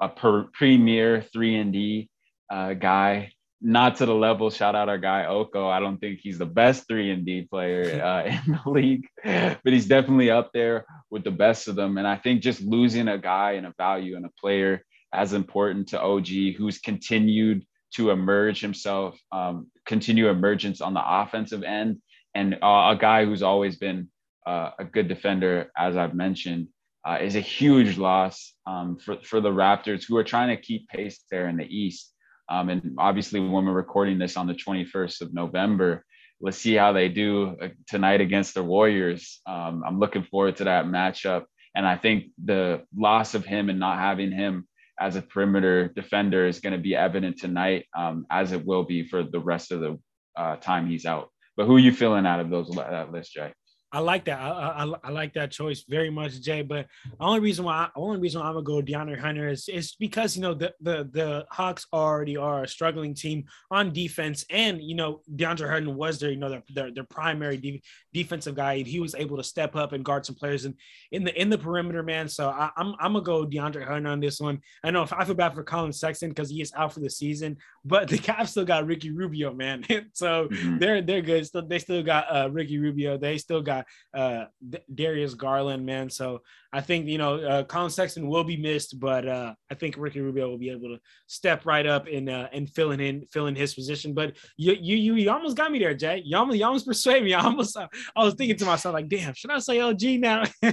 a per, premier three and D uh, guy not to the level. Shout out our guy Oko. I don't think he's the best three and D player (laughs) uh, in the league, but he's definitely up there with the best of them. And I think just losing a guy and a value and a player as important to OG, who's continued to emerge himself, um, continue emergence on the offensive end, and uh, a guy who's always been uh, a good defender, as I've mentioned. Uh, is a huge loss um, for, for the Raptors, who are trying to keep pace there in the East. Um, and obviously, when we're recording this on the 21st of November, let's see how they do uh, tonight against the Warriors. Um, I'm looking forward to that matchup. And I think the loss of him and not having him as a perimeter defender is going to be evident tonight, um, as it will be for the rest of the uh, time he's out. But who are you feeling out of those that list, Jay? I like that. I, I, I, like that choice very much, Jay. But the only reason why, I, only reason why I'm gonna go DeAndre Hunter is, is because you know the, the the Hawks already are a struggling team on defense, and you know DeAndre Hunter was their you know their their, their primary de- defensive guy. He was able to step up and guard some players in in the in the perimeter, man. So I, am I'm, I'm gonna go DeAndre Hunter on this one. I know if I feel bad for Collin Sexton because he is out for the season, but the Cavs still got Ricky Rubio, man. (laughs) so mm-hmm. they're they're good. So they still got uh, Ricky Rubio. They still got uh, Darius Garland, man. So I think you know uh, Collin Sexton will be missed, but uh, I think Ricky Rubio will be able to step right up and uh, and fill in, in fill in his position. But you you you, almost got me there, Jay. You almost you almost (laughs) persuaded me. I almost I was thinking to myself like, damn, should I say OG now? (laughs)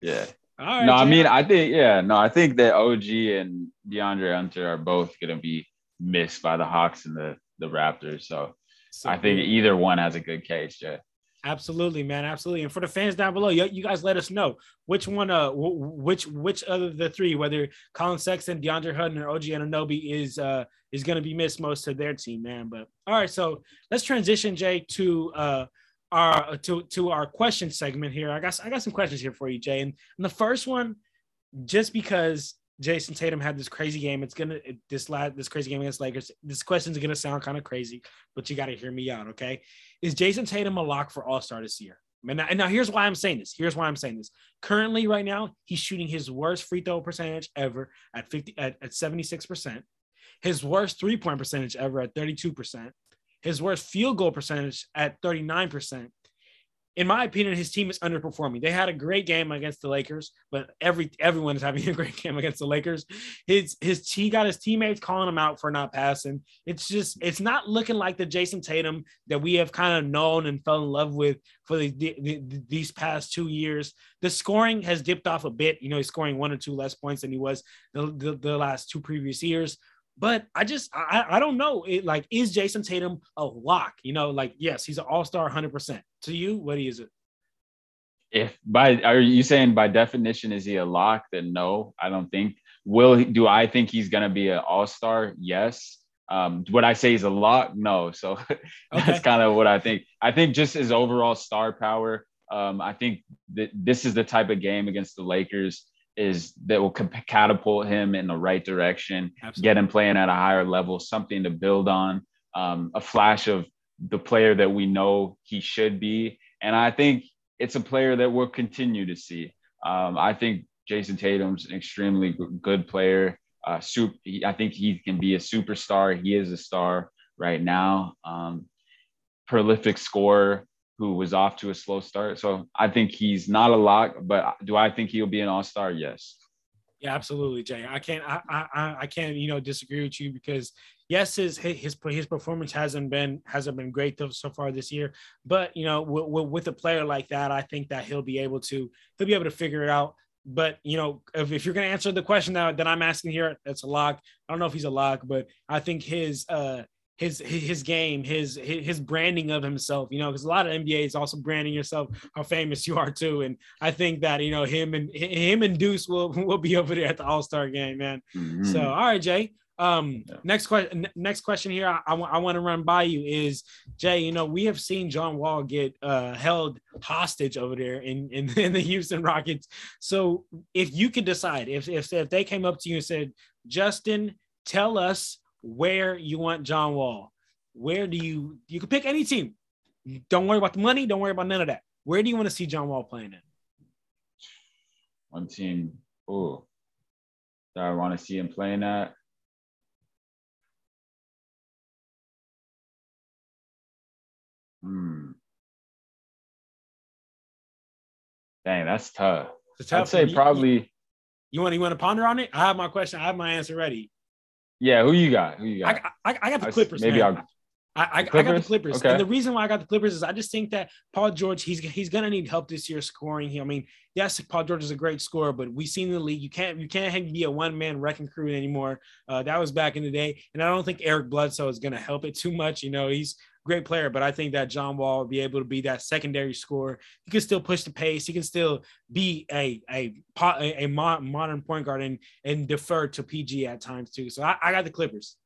yeah. All right, no, Jay. I mean, I think yeah, no, I think that OG and DeAndre Hunter are both gonna be missed by the Hawks and the the Raptors. So, so I think either one has a good case, Jay. Absolutely, man. Absolutely. And for the fans down below, you, you guys let us know which one, uh, which which of the three, whether Collin Sexton, DeAndre Hunter, or OG Anunoby is uh is going to be missed most to their team, man. But all right, so let's transition, Jay, to uh our to to our question segment here. I got I got some questions here for you, Jay. And, and the first one, just because Jayson Tatum had this crazy game. It's gonna this last this crazy game against Lakers. This question's gonna sound kind of crazy, but you got to hear me out, okay? Is Jayson Tatum a lock for All Star this year? And now, and now here's why I'm saying this. Here's why I'm saying this. Currently, right now, he's shooting his worst free throw percentage ever at 50 at, at 76%. His worst three point percentage ever at 32%. His worst field goal percentage at 39% in my opinion, his team is underperforming. They had a great game against the Lakers, but every everyone is having a (laughs) great game against the Lakers. His his he got his teammates calling him out for not passing. It's just it's not looking like the Jayson Tatum that we have kind of known and fell in love with for the, the, the, these past two years. The scoring has dipped off a bit. You know, he's scoring one or two less points than he was the, the, the last two previous years. But I just I, I don't know. It like is Jayson Tatum a lock? You know, like yes, he's an all-star 100%. To you, what is it? If by are you saying by definition is he a lock? Then no, I don't think. Will do I think he's gonna be an all-star? Yes. Um, would I say he's a lock? No. (laughs) So okay. that's kind of what I think. I think just his overall star power. Um, I think that this is the type of game against the Lakers is that will catapult him in the right direction, Absolutely. get him playing at a higher level, something to build on, um, a flash of the player that we know he should be. And I think it's a player that we'll continue to see. Um, I think Jayson Tatum's an extremely good player. uh, super, I think he can be a superstar. He is a star right now. Um, prolific scorer who was off to a slow start. So I think he's not a lock, but do I think he'll be an all star? Yes. Yeah, absolutely, Jay. I can't, I, I, I can't, you know, disagree with you because yes, his his his performance hasn't been hasn't been great so far this year, but you know, with, with a player like that, I think that he'll be able to he'll be able to figure it out. But you know, if, if you're going to answer the question that, that I'm asking here, that's a lock. I don't know if he's a lock, but I think his uh his his game, his his branding of himself, you know, because a lot of NBA is also branding yourself how famous you are too. And I think that you know him and him and Deuce will (laughs) will be over there at the All Star game, man. Mm-hmm. So all right, Jay. Um, yeah. next question. Next question here. I, I, I want to run by you is Jay. You know, we have seen John Wall get uh, held hostage over there in, in (laughs) in the Houston Rockets. So if you could decide, if if if they came up to you and said, Justin, tell us where you want John Wall. Where do you you can pick any team. Don't worry about the money. Don't worry about none of that. Where do you want to see John Wall playing in? One team. Oh, that I want to see him playing at. Hmm. Dang, that's tough. tough I'd say probably. You want you want to ponder on it? I have my question. I have my answer ready. Yeah, who you got? Who you got? I, I, I got the Clippers. Maybe man. I'll. I, I, I, got the Clippers, okay. and the reason why I got the Clippers is I just think that Paul George he's he's gonna need help this year scoring. I mean, yes, Paul George is a great scorer, but we've seen in the league you can't you can't be a one man wrecking crew anymore. Uh, that was back in the day, and I don't think Eric Bledsoe is gonna help it too much. You know, he's great player, but I think that John Wall will be able to be that secondary scorer. He can still push the pace. He can still be a a a, a modern point guard and and defer to PG at times too. So I, I got the Clippers.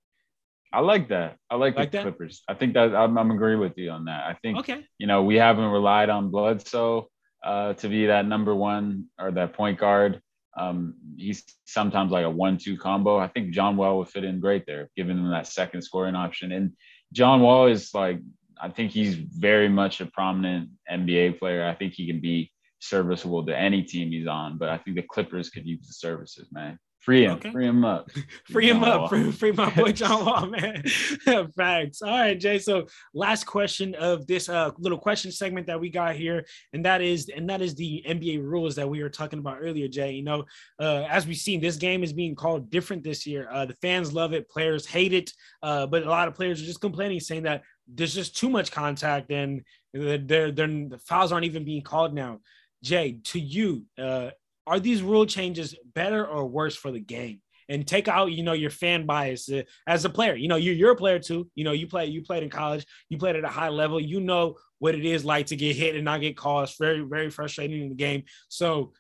I like that. I like, like the that? Clippers. I think that I'm, I'm agree with you on that. I think okay. You know, we haven't relied on Bledsoe uh, to be that number one or that point guard. Um, he's sometimes like a one-two combo. I think John Wall would fit in great there, giving him that second scoring option. And John Wall is like, I think he's very much a prominent NBA player. I think he can be serviceable to any team he's on, but I think the Clippers could use the services, man. Free him, okay. free him up, (laughs) free him up, free, free, my boy (laughs) John Wall, man. (laughs) Facts. All right, Jay. So last question of this uh, little question segment that we got here, and that is, and that is the NBA rules that we were talking about earlier, Jay. You know, uh, as we've seen, this game is being called different this year. Uh, the fans love it, players hate it, uh, but a lot of players are just complaining, saying that there's just too much contact and they're, they're, they're the fouls aren't even being called now. Jay, to you, uh, are these rule changes better or worse for the game? And take out, you know, your fan bias uh, as a player. You know, you're, you're a player too. You know, you play, you played in college, you played at a high level. You know what it is like to get hit and not get called. It's very, very frustrating in the game. So,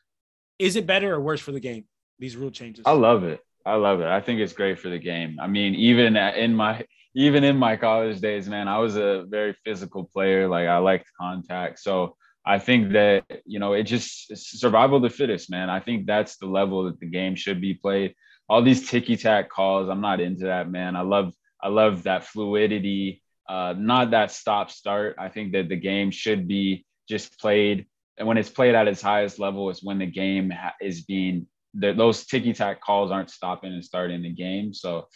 is it better or worse for the game? These rule changes. I love it. I love it. I think it's great for the game. I mean, even in my even in my college days, man, I was a very physical player. Like I liked contact. So I think that you know it just survival of the fittest, man. I think that's the level that the game should be played. All these ticky tack calls, I'm not into that, man. I love I love that fluidity, uh, not that stop start. I think that the game should be just played, and when it's played at its highest level, is when the game is being the, those ticky tack calls aren't stopping and starting the game. So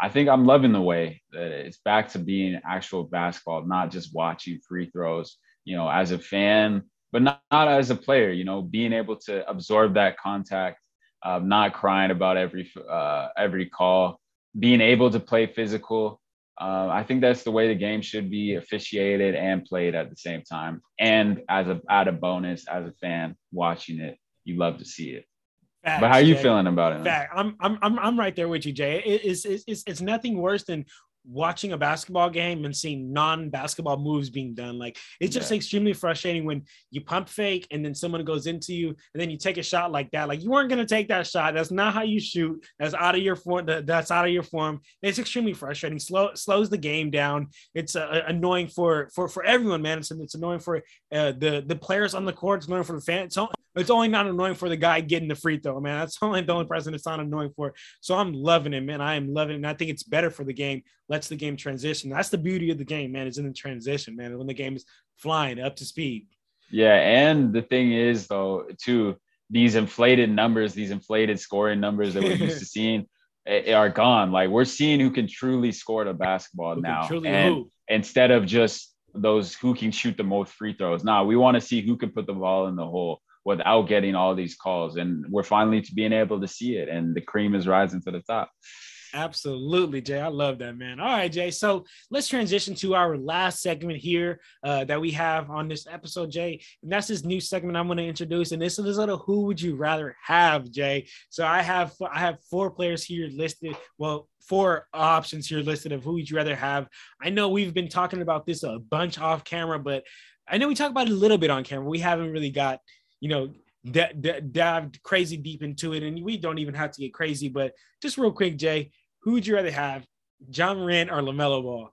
I think I'm loving the way that it's back to being actual basketball, not just watching free throws you know, as a fan, but not, not as a player, you know, being able to absorb that contact, uh, not crying about every, uh, every call, being able to play physical. Uh, I think that's the way the game should be officiated and played at the same time. And as a add a bonus, as a fan watching it, you love to see it. Facts, but how are you Jay. feeling about it? Fact. I'm, I'm I'm I'm right there with you, Jay. It, it's, it's it's nothing worse than watching a basketball game and seeing non-basketball moves being done. Like it's just yeah. extremely frustrating when you pump fake and then someone goes into you and then you take a shot like that. Like you weren't gonna take that shot. That's not how you shoot. That's out of your form. That's out of your form. It's extremely frustrating. Slow slows the game down. It's uh, annoying for for for everyone, man. It's, it's annoying for uh, the the players on the court. It's annoying for the fans. It's, it's only not annoying for the guy getting the free throw, man. That's (laughs) only the only person it's not annoying for. So I'm loving it, man. I am loving it. And I think it's better for the game. Lets the game transition. That's the beauty of the game, man. Is in the transition, man. When the game is flying up to speed. Yeah, and the thing is though, too, these inflated numbers, these inflated scoring numbers that we're used to (laughs) seeing, eh, eh, are gone. Like we're seeing who can truly score the basketball who now, and instead of just those who can shoot the most free throws. Now we want to see who can put the ball in the hole without getting all these calls, and we're finally being able to see it, and the cream is rising to the top. Absolutely, Jay. I love that, man. All right, Jay. So let's transition to our last segment here uh, that we have on this episode, Jay. And that's this new segment I'm going to introduce. And this is a little who would you rather have, Jay? So I have I have four players here listed. Well, four options here listed of who would you rather have. I know we've been talking about this a bunch off camera, but I know we talk about it a little bit on camera. We haven't really got, you know, d- d- dived crazy deep into it, and we don't even have to get crazy. But just real quick, Jay, who would you rather have, Ja Morant or Lamelo Ball?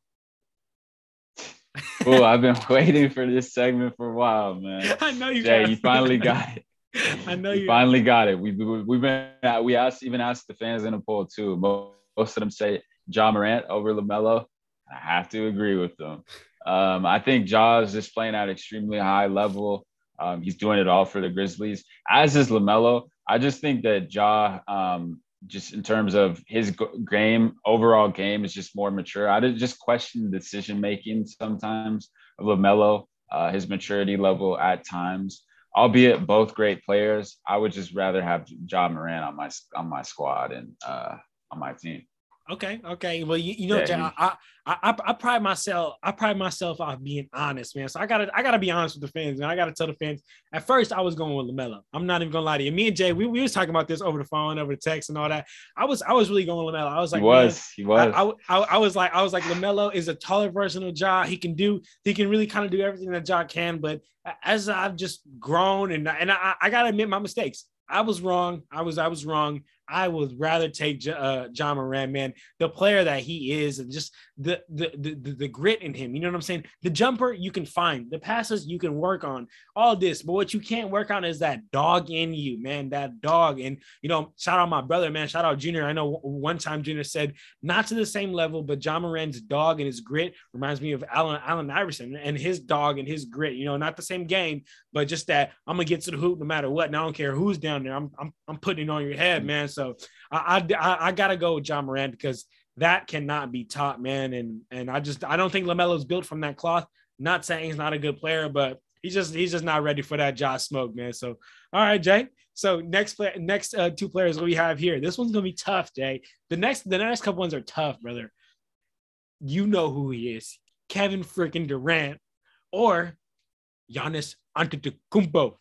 (laughs) oh, I've been waiting for this segment for a while, man. (laughs) I know you. Jay, you finally got it. (laughs) I know you, you finally got it. We've we've been we asked even asked the fans in the poll too. Most of them say Ja Morant over Lamelo. I have to agree with them. Um, I think Ja is just playing at extremely high level. Um, he's doing it all for the Grizzlies, as is LaMelo. I just think that Ja, um, just in terms of his game, overall game is just more mature. I just question the decision making sometimes of LaMelo, uh, his maturity level at times. Albeit both great players, I would just rather have Ja Morant on my on my squad and uh, on my team. Okay, okay. Well, you, you know, yeah, I, I, I I pride myself I pride myself off being honest, man. So I gotta I gotta be honest with the fans, and I gotta tell the fans. At first, I was going with Lamelo. I'm not even gonna lie to you. Me and Jay, we, we was talking about this over the phone, over the text, and all that. I was I was really going with Lamelo. I was like, he was he was. I, I, I, was like I was like Lamelo is a taller version of Ja. He can do he can really kind of do everything that Ja can. But as I've just grown and and I, I gotta admit my mistakes. I was wrong. I was I was wrong. I would rather take uh, Ja Morant, man, the player that he is, and just the, the the the grit in him. You know what I'm saying? The jumper you can find, the passes you can work on, all this. But what you can't work on is that dog in you, man. That dog. And you know, shout out my brother, man. Shout out Junior. I know one time Junior said not to the same level, but Ja Morant's dog and his grit reminds me of Allen Allen Iverson and his dog and his grit. You know, not the same game, but just that I'm gonna get to the hoop no matter what. And I don't care who's down there. I'm I'm, I'm putting it on your head, man. So I, I, I gotta go with Ja Morant because that cannot be taught, man. And and I just I don't think Lamelo's built from that cloth. Not saying he's not a good player, but he's just he's just not ready for that Ja smoke, man. So all right, Jay. So next play, next uh, two players we have here. This one's gonna be tough, Jay. The next the next couple ones are tough, brother. You know who he is, Kevin freaking Durant, or Giannis Antetokounmpo.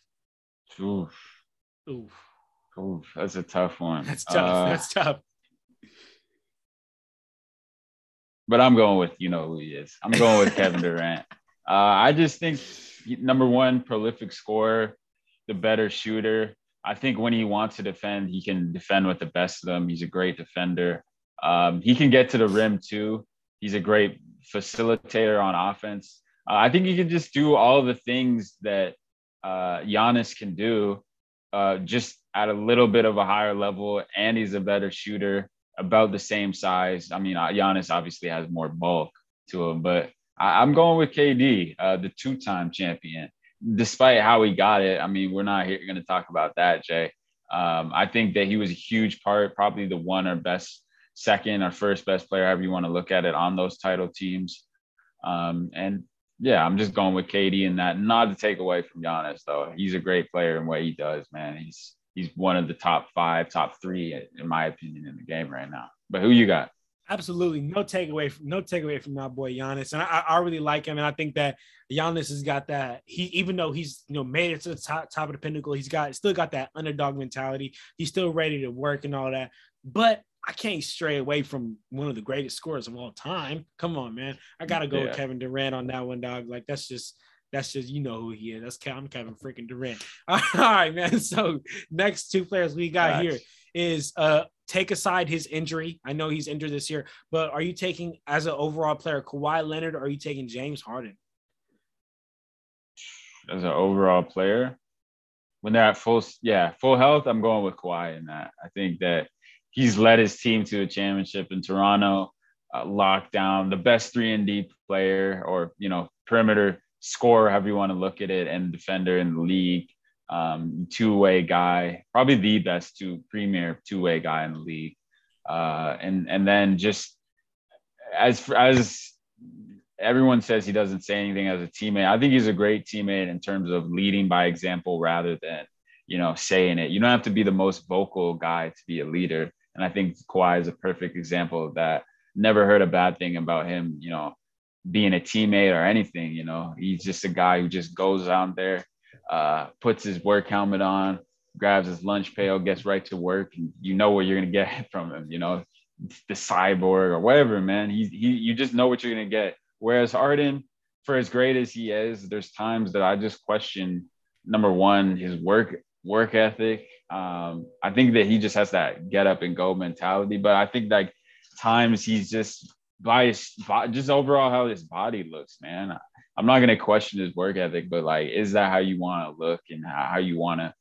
Oof. Oof. Oof, that's a tough one. That's tough. Uh, that's tough. But I'm going with you know who he is. I'm going with Kevin Durant. (laughs) Uh, I just think number one, prolific scorer, the better shooter. I think when he wants to defend, he can defend with the best of them. He's a great defender. Um, he can get to the rim too. He's a great facilitator on offense. Uh, I think he can just do all the things that uh, Giannis can do, uh, just at a little bit of a higher level, and he's a better shooter, about the same size. I mean, uh, Giannis obviously has more bulk to him, but I, am going with KD, uh, the two-time champion. Despite how he got it, I mean, we're not here going to talk about that, Jay. Um, I think that he was a huge part, probably the one or best, second or first best player, however you want to look at it, on those title teams. Um, and yeah, I'm just going with KD in that. Not to take away from Giannis, though. He's a great player in what he does, man. He's he's one of the top five, top three, in my opinion, in the game right now. But who you got? Absolutely, no takeaway from no takeaway from my boy Giannis, and I, I really like him, and I think that Giannis has got that. He even though he's you know made it to the top, top of the pinnacle, he's got still got that underdog mentality. He's still ready to work and all that. But I can't stray away from one of the greatest scorers of all time. Come on, man, I gotta go yeah. with Kevin Durant on that one, dog. Like that's just that's just you know who he is. That's Kevin, Kevin freaking Durant. (laughs) All right, man. (laughs) So next two players we got here is uh take aside his injury. I know he's injured this year, but are you taking as an overall player Kawhi Leonard or are you taking James Harden? As an overall player, when they're at full, yeah, full health, I'm going with Kawhi in that. I think that he's led his team to a championship in Toronto, uh, locked down the best three and D player or you know perimeter scorer, however you want to look at it, and defender in the league. Um, two way guy, probably the best two premier two way guy in the league. Uh, and and then just as as everyone says he doesn't say anything as a teammate. I think he's a great teammate in terms of leading by example rather than you know saying it. You don't have to be the most vocal guy to be a leader, and I think Kawhi is a perfect example of that. Never heard a bad thing about him, you know, being a teammate or anything. You know, he's just a guy who just goes out there, uh, puts his work helmet on, grabs his lunch pail, gets right to work, and you know what you're gonna get (laughs) from him. You know, the cyborg or whatever, man. He, he you just know what you're gonna get. Whereas Harden, for as great as he is, there's times that I just question number one his work work ethic. Um, I think that he just has that get up and go mentality, but I think like times he's just by his just overall how his body looks, man. I'm not gonna question his work ethic, but like, is that how you want to look and how you want to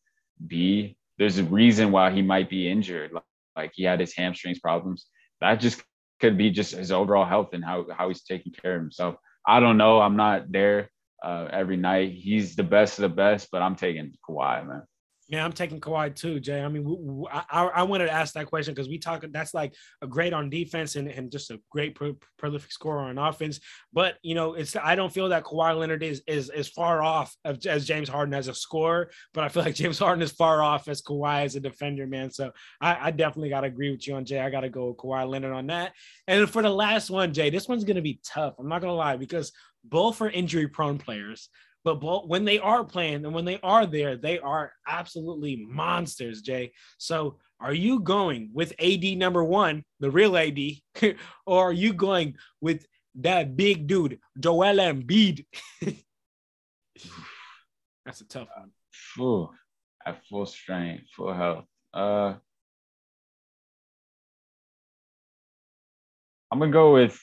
be? There's a reason why he might be injured. Like, like he had his hamstrings problems. That just could be just his overall health and how how he's taking care of himself. I don't know. I'm not there uh, every night. He's the best of the best, but I'm taking Kawhi, man. Yeah, I'm taking Kawhi too, Jay. I mean, I, wanted to ask that question because we talk. That's like a great on defense and, and just a great pro, prolific scorer on offense. But you know, it's I don't feel that Kawhi Leonard is is is far off of, as James Harden as a scorer, but I feel like (laughs) James Harden is far off as Kawhi as a defender, man. So I, I definitely got to agree with you on Jay. I got to go with Kawhi Leonard on that. And for the last one, Jay, this one's gonna be tough. I'm not gonna lie because both are injury prone players. But when they are playing and when they are there, they are absolutely monsters, Jay. So are you going with AD number one, the real AD, (laughs) or are you going with that big dude, Joel Embiid? (laughs) That's a tough one. Full, at full strength, full health. Uh, I'm gonna go with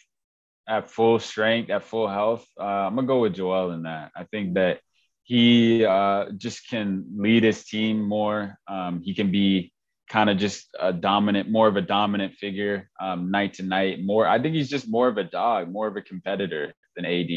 at full strength, at full health, uh, I'm gonna go with Joel in that. I think that he uh, just can lead his team more. Um, he can be kind of just a dominant, more of a dominant figure um, night to night. More, I think he's just more of a dog, more of a competitor than AD.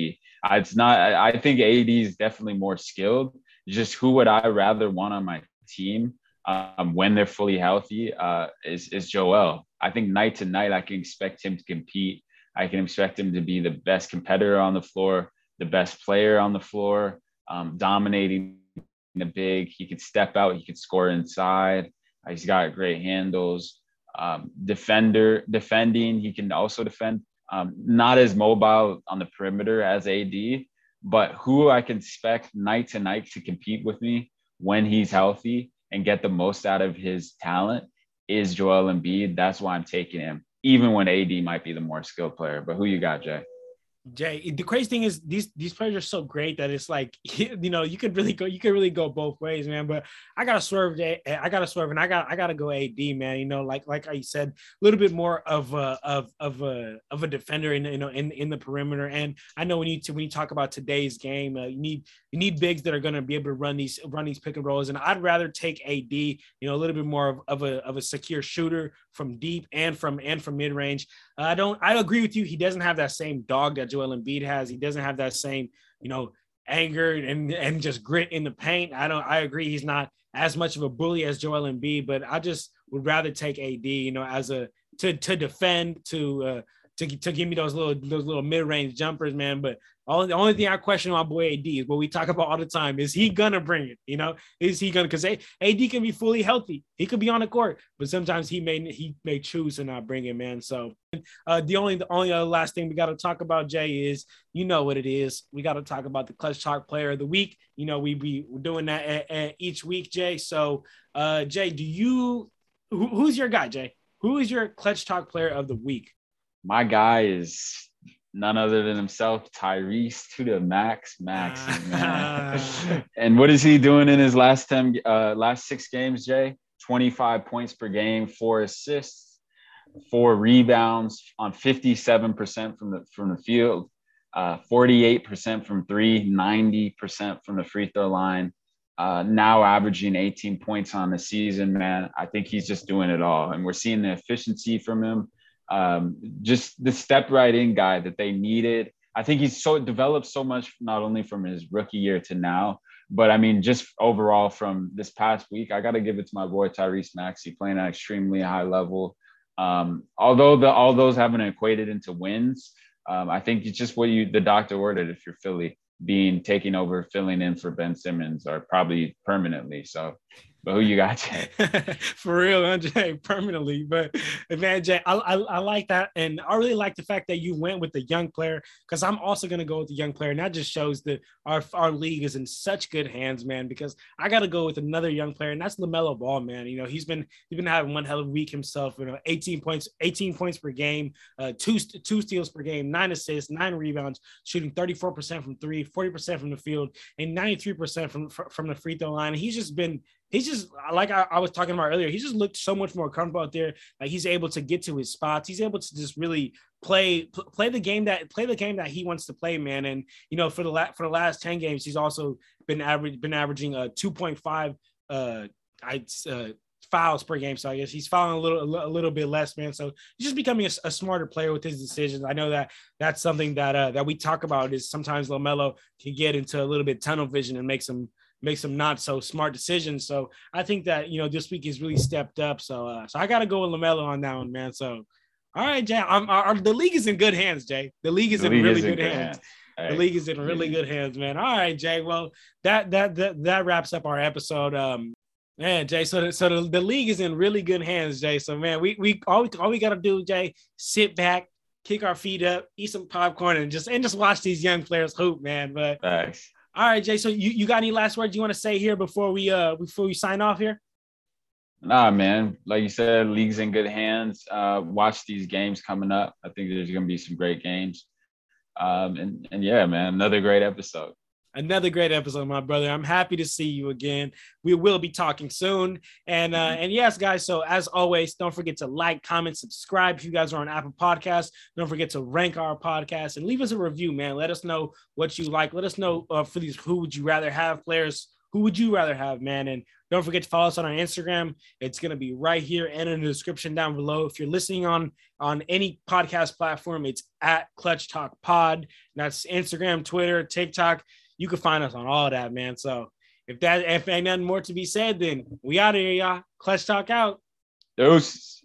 Uh, it's not. I, I think AD is definitely more skilled. Just who would I rather want on my team um, when they're fully healthy uh, is is Joel. I think night to night I can expect him to compete I can expect him to be the best competitor on the floor, the best player on the floor, um, dominating the big. He could step out, he could score inside. Uh, he's got great handles. Um, defender, defending, he can also defend. Um, not as mobile on the perimeter as AD, but who I can expect night to night to compete with me when he's healthy and get the most out of his talent is Joel Embiid. That's why I'm taking him even when AD might be the more skilled player. But who you got, Jay? Jay, the crazy thing is these these players are so great that it's like (laughs) you know you could really go you could really go both ways, man. But I gotta swerve, Jay. I gotta swerve, and I got I gotta go AD, man. You know, like like I said, a little bit more of a of of a of a defender in you know in in the perimeter. And I know when you when you talk about today's game, uh, you need you need bigs that are gonna be able to run these run these pick and rolls. And I'd rather take AD, you know, a little bit more of, of a of a secure shooter from deep and from and from mid range. I don't. I agree with you. He doesn't have that same dog that Joel Embiid has. He doesn't have that same, you know, anger and and just grit in the paint. I don't. I agree. He's not as much of a bully as Joel Embiid, but I just would rather take AD. You know, as a to to defend to uh, to to give me those little those little mid range jumpers, man. But all, the only thing I question my boy AD is what we talk about all the time is he gonna bring it? You know, is he gonna? Because AD can be fully healthy, he could be on the court, but sometimes he may he may choose to not bring it, man. So uh, the only the only other last thing we got to talk about Jay is you know what it is. We got to talk about the Clutch Talk Player of the Week. You know we be doing that at, at each week, Jay. So uh, Jay, do you who, who's your guy, Jay? Who is your Clutch Talk Player of the Week? My guy is none other than himself, Tyrese to the max, max. Man. (laughs) And what is he doing in his last 10, uh, last six games, Jay? 25 points per game, four assists, four rebounds on 57% from the from the field, uh, 48% from three, 90% from the free throw line. Uh, now averaging 18 points on the season, man. I think he's just doing it all, and we're seeing the efficiency from him um, just the step right in guy that they needed. I think he's so developed so much, not only from his rookie year to now, but I mean, just overall from this past week, I got to give it to my boy Tyrese Maxey playing at extremely high level. Um, although the all those haven't equated into wins, um, I think it's just what you the doctor ordered if you're Philly being taking over, filling in for Ben Simmons, or probably permanently. So but who you got, Jay? (laughs) For real, Andre, permanently. But man, Jay, I, I, I, like that. And I really like the fact that you went with the young player because I'm also going to go with the young player. And that just shows that our, our league is in such good hands, man, because I got to go with another young player, and that's LaMelo Ball, man. You know, he's been he's been having one hell of a week himself, you know, 18 points, 18 points per game, uh, two, two steals per game, nine assists, nine rebounds, shooting 34% from three, 40% from the field, and 93% from, from the free throw line. he's just been he's just like I, I, was talking about earlier. He just looked so much more comfortable out there. Like he's able to get to his spots. He's able to just really play play the game that play the game that he wants to play, man. And you know, for the la- for the last ten games, he's also been average been averaging a two point five uh I uh fouls per game. So I guess he's fouling a little a little bit less, man. So he's just becoming a, a, smarter player with his decisions. I know that that's something that uh, that we talk about is sometimes Lamelo can get into a little bit tunnel vision and make some make some not so smart decisions. So I think that you know this week he's really stepped up. So uh, so I got to go with LaMelo on that one, man. So all right, Jay, I'm, our, the league is in good hands, Jay. The league is the in league really is good, in hands. hands. Hey. The league is in really good hands, man. All right, Jay. Well, that that that, that wraps up our episode. Um, man, Jay. So so the, the league is in really good hands, Jay. So man, we we all we all we gotta do, Jay, sit back, kick our feet up, eat some popcorn, and just and just watch these young players hoop, man. But Thanks. All right, Jay. So you, you got any last words you want to say here before we uh before we sign off here? Nah, man. Like you said, league's in good hands. Uh, watch these games coming up. I think there's gonna be some great games. Um, and and yeah, man, another great episode. Another great episode, my brother. I'm happy to see you again. We will be talking soon. And uh, mm-hmm. and yes, guys. So as always, don't forget to like, comment, subscribe. If you guys are on Apple Podcasts, don't forget to rank our podcast and leave us a review, man. Let us know what you like. Let us know uh, for these who would you rather have players. Who would you rather have, man? And don't forget to follow us on our Instagram. It's gonna be right here and in the description down below. If you're listening on on any podcast platform, it's at Clutch Talk Pod. That's Instagram, Twitter, TikTok you can find us on all that, man. So if that if ain't nothing more to be said, then we out of here, y'all. Clutch talk out. Deuces.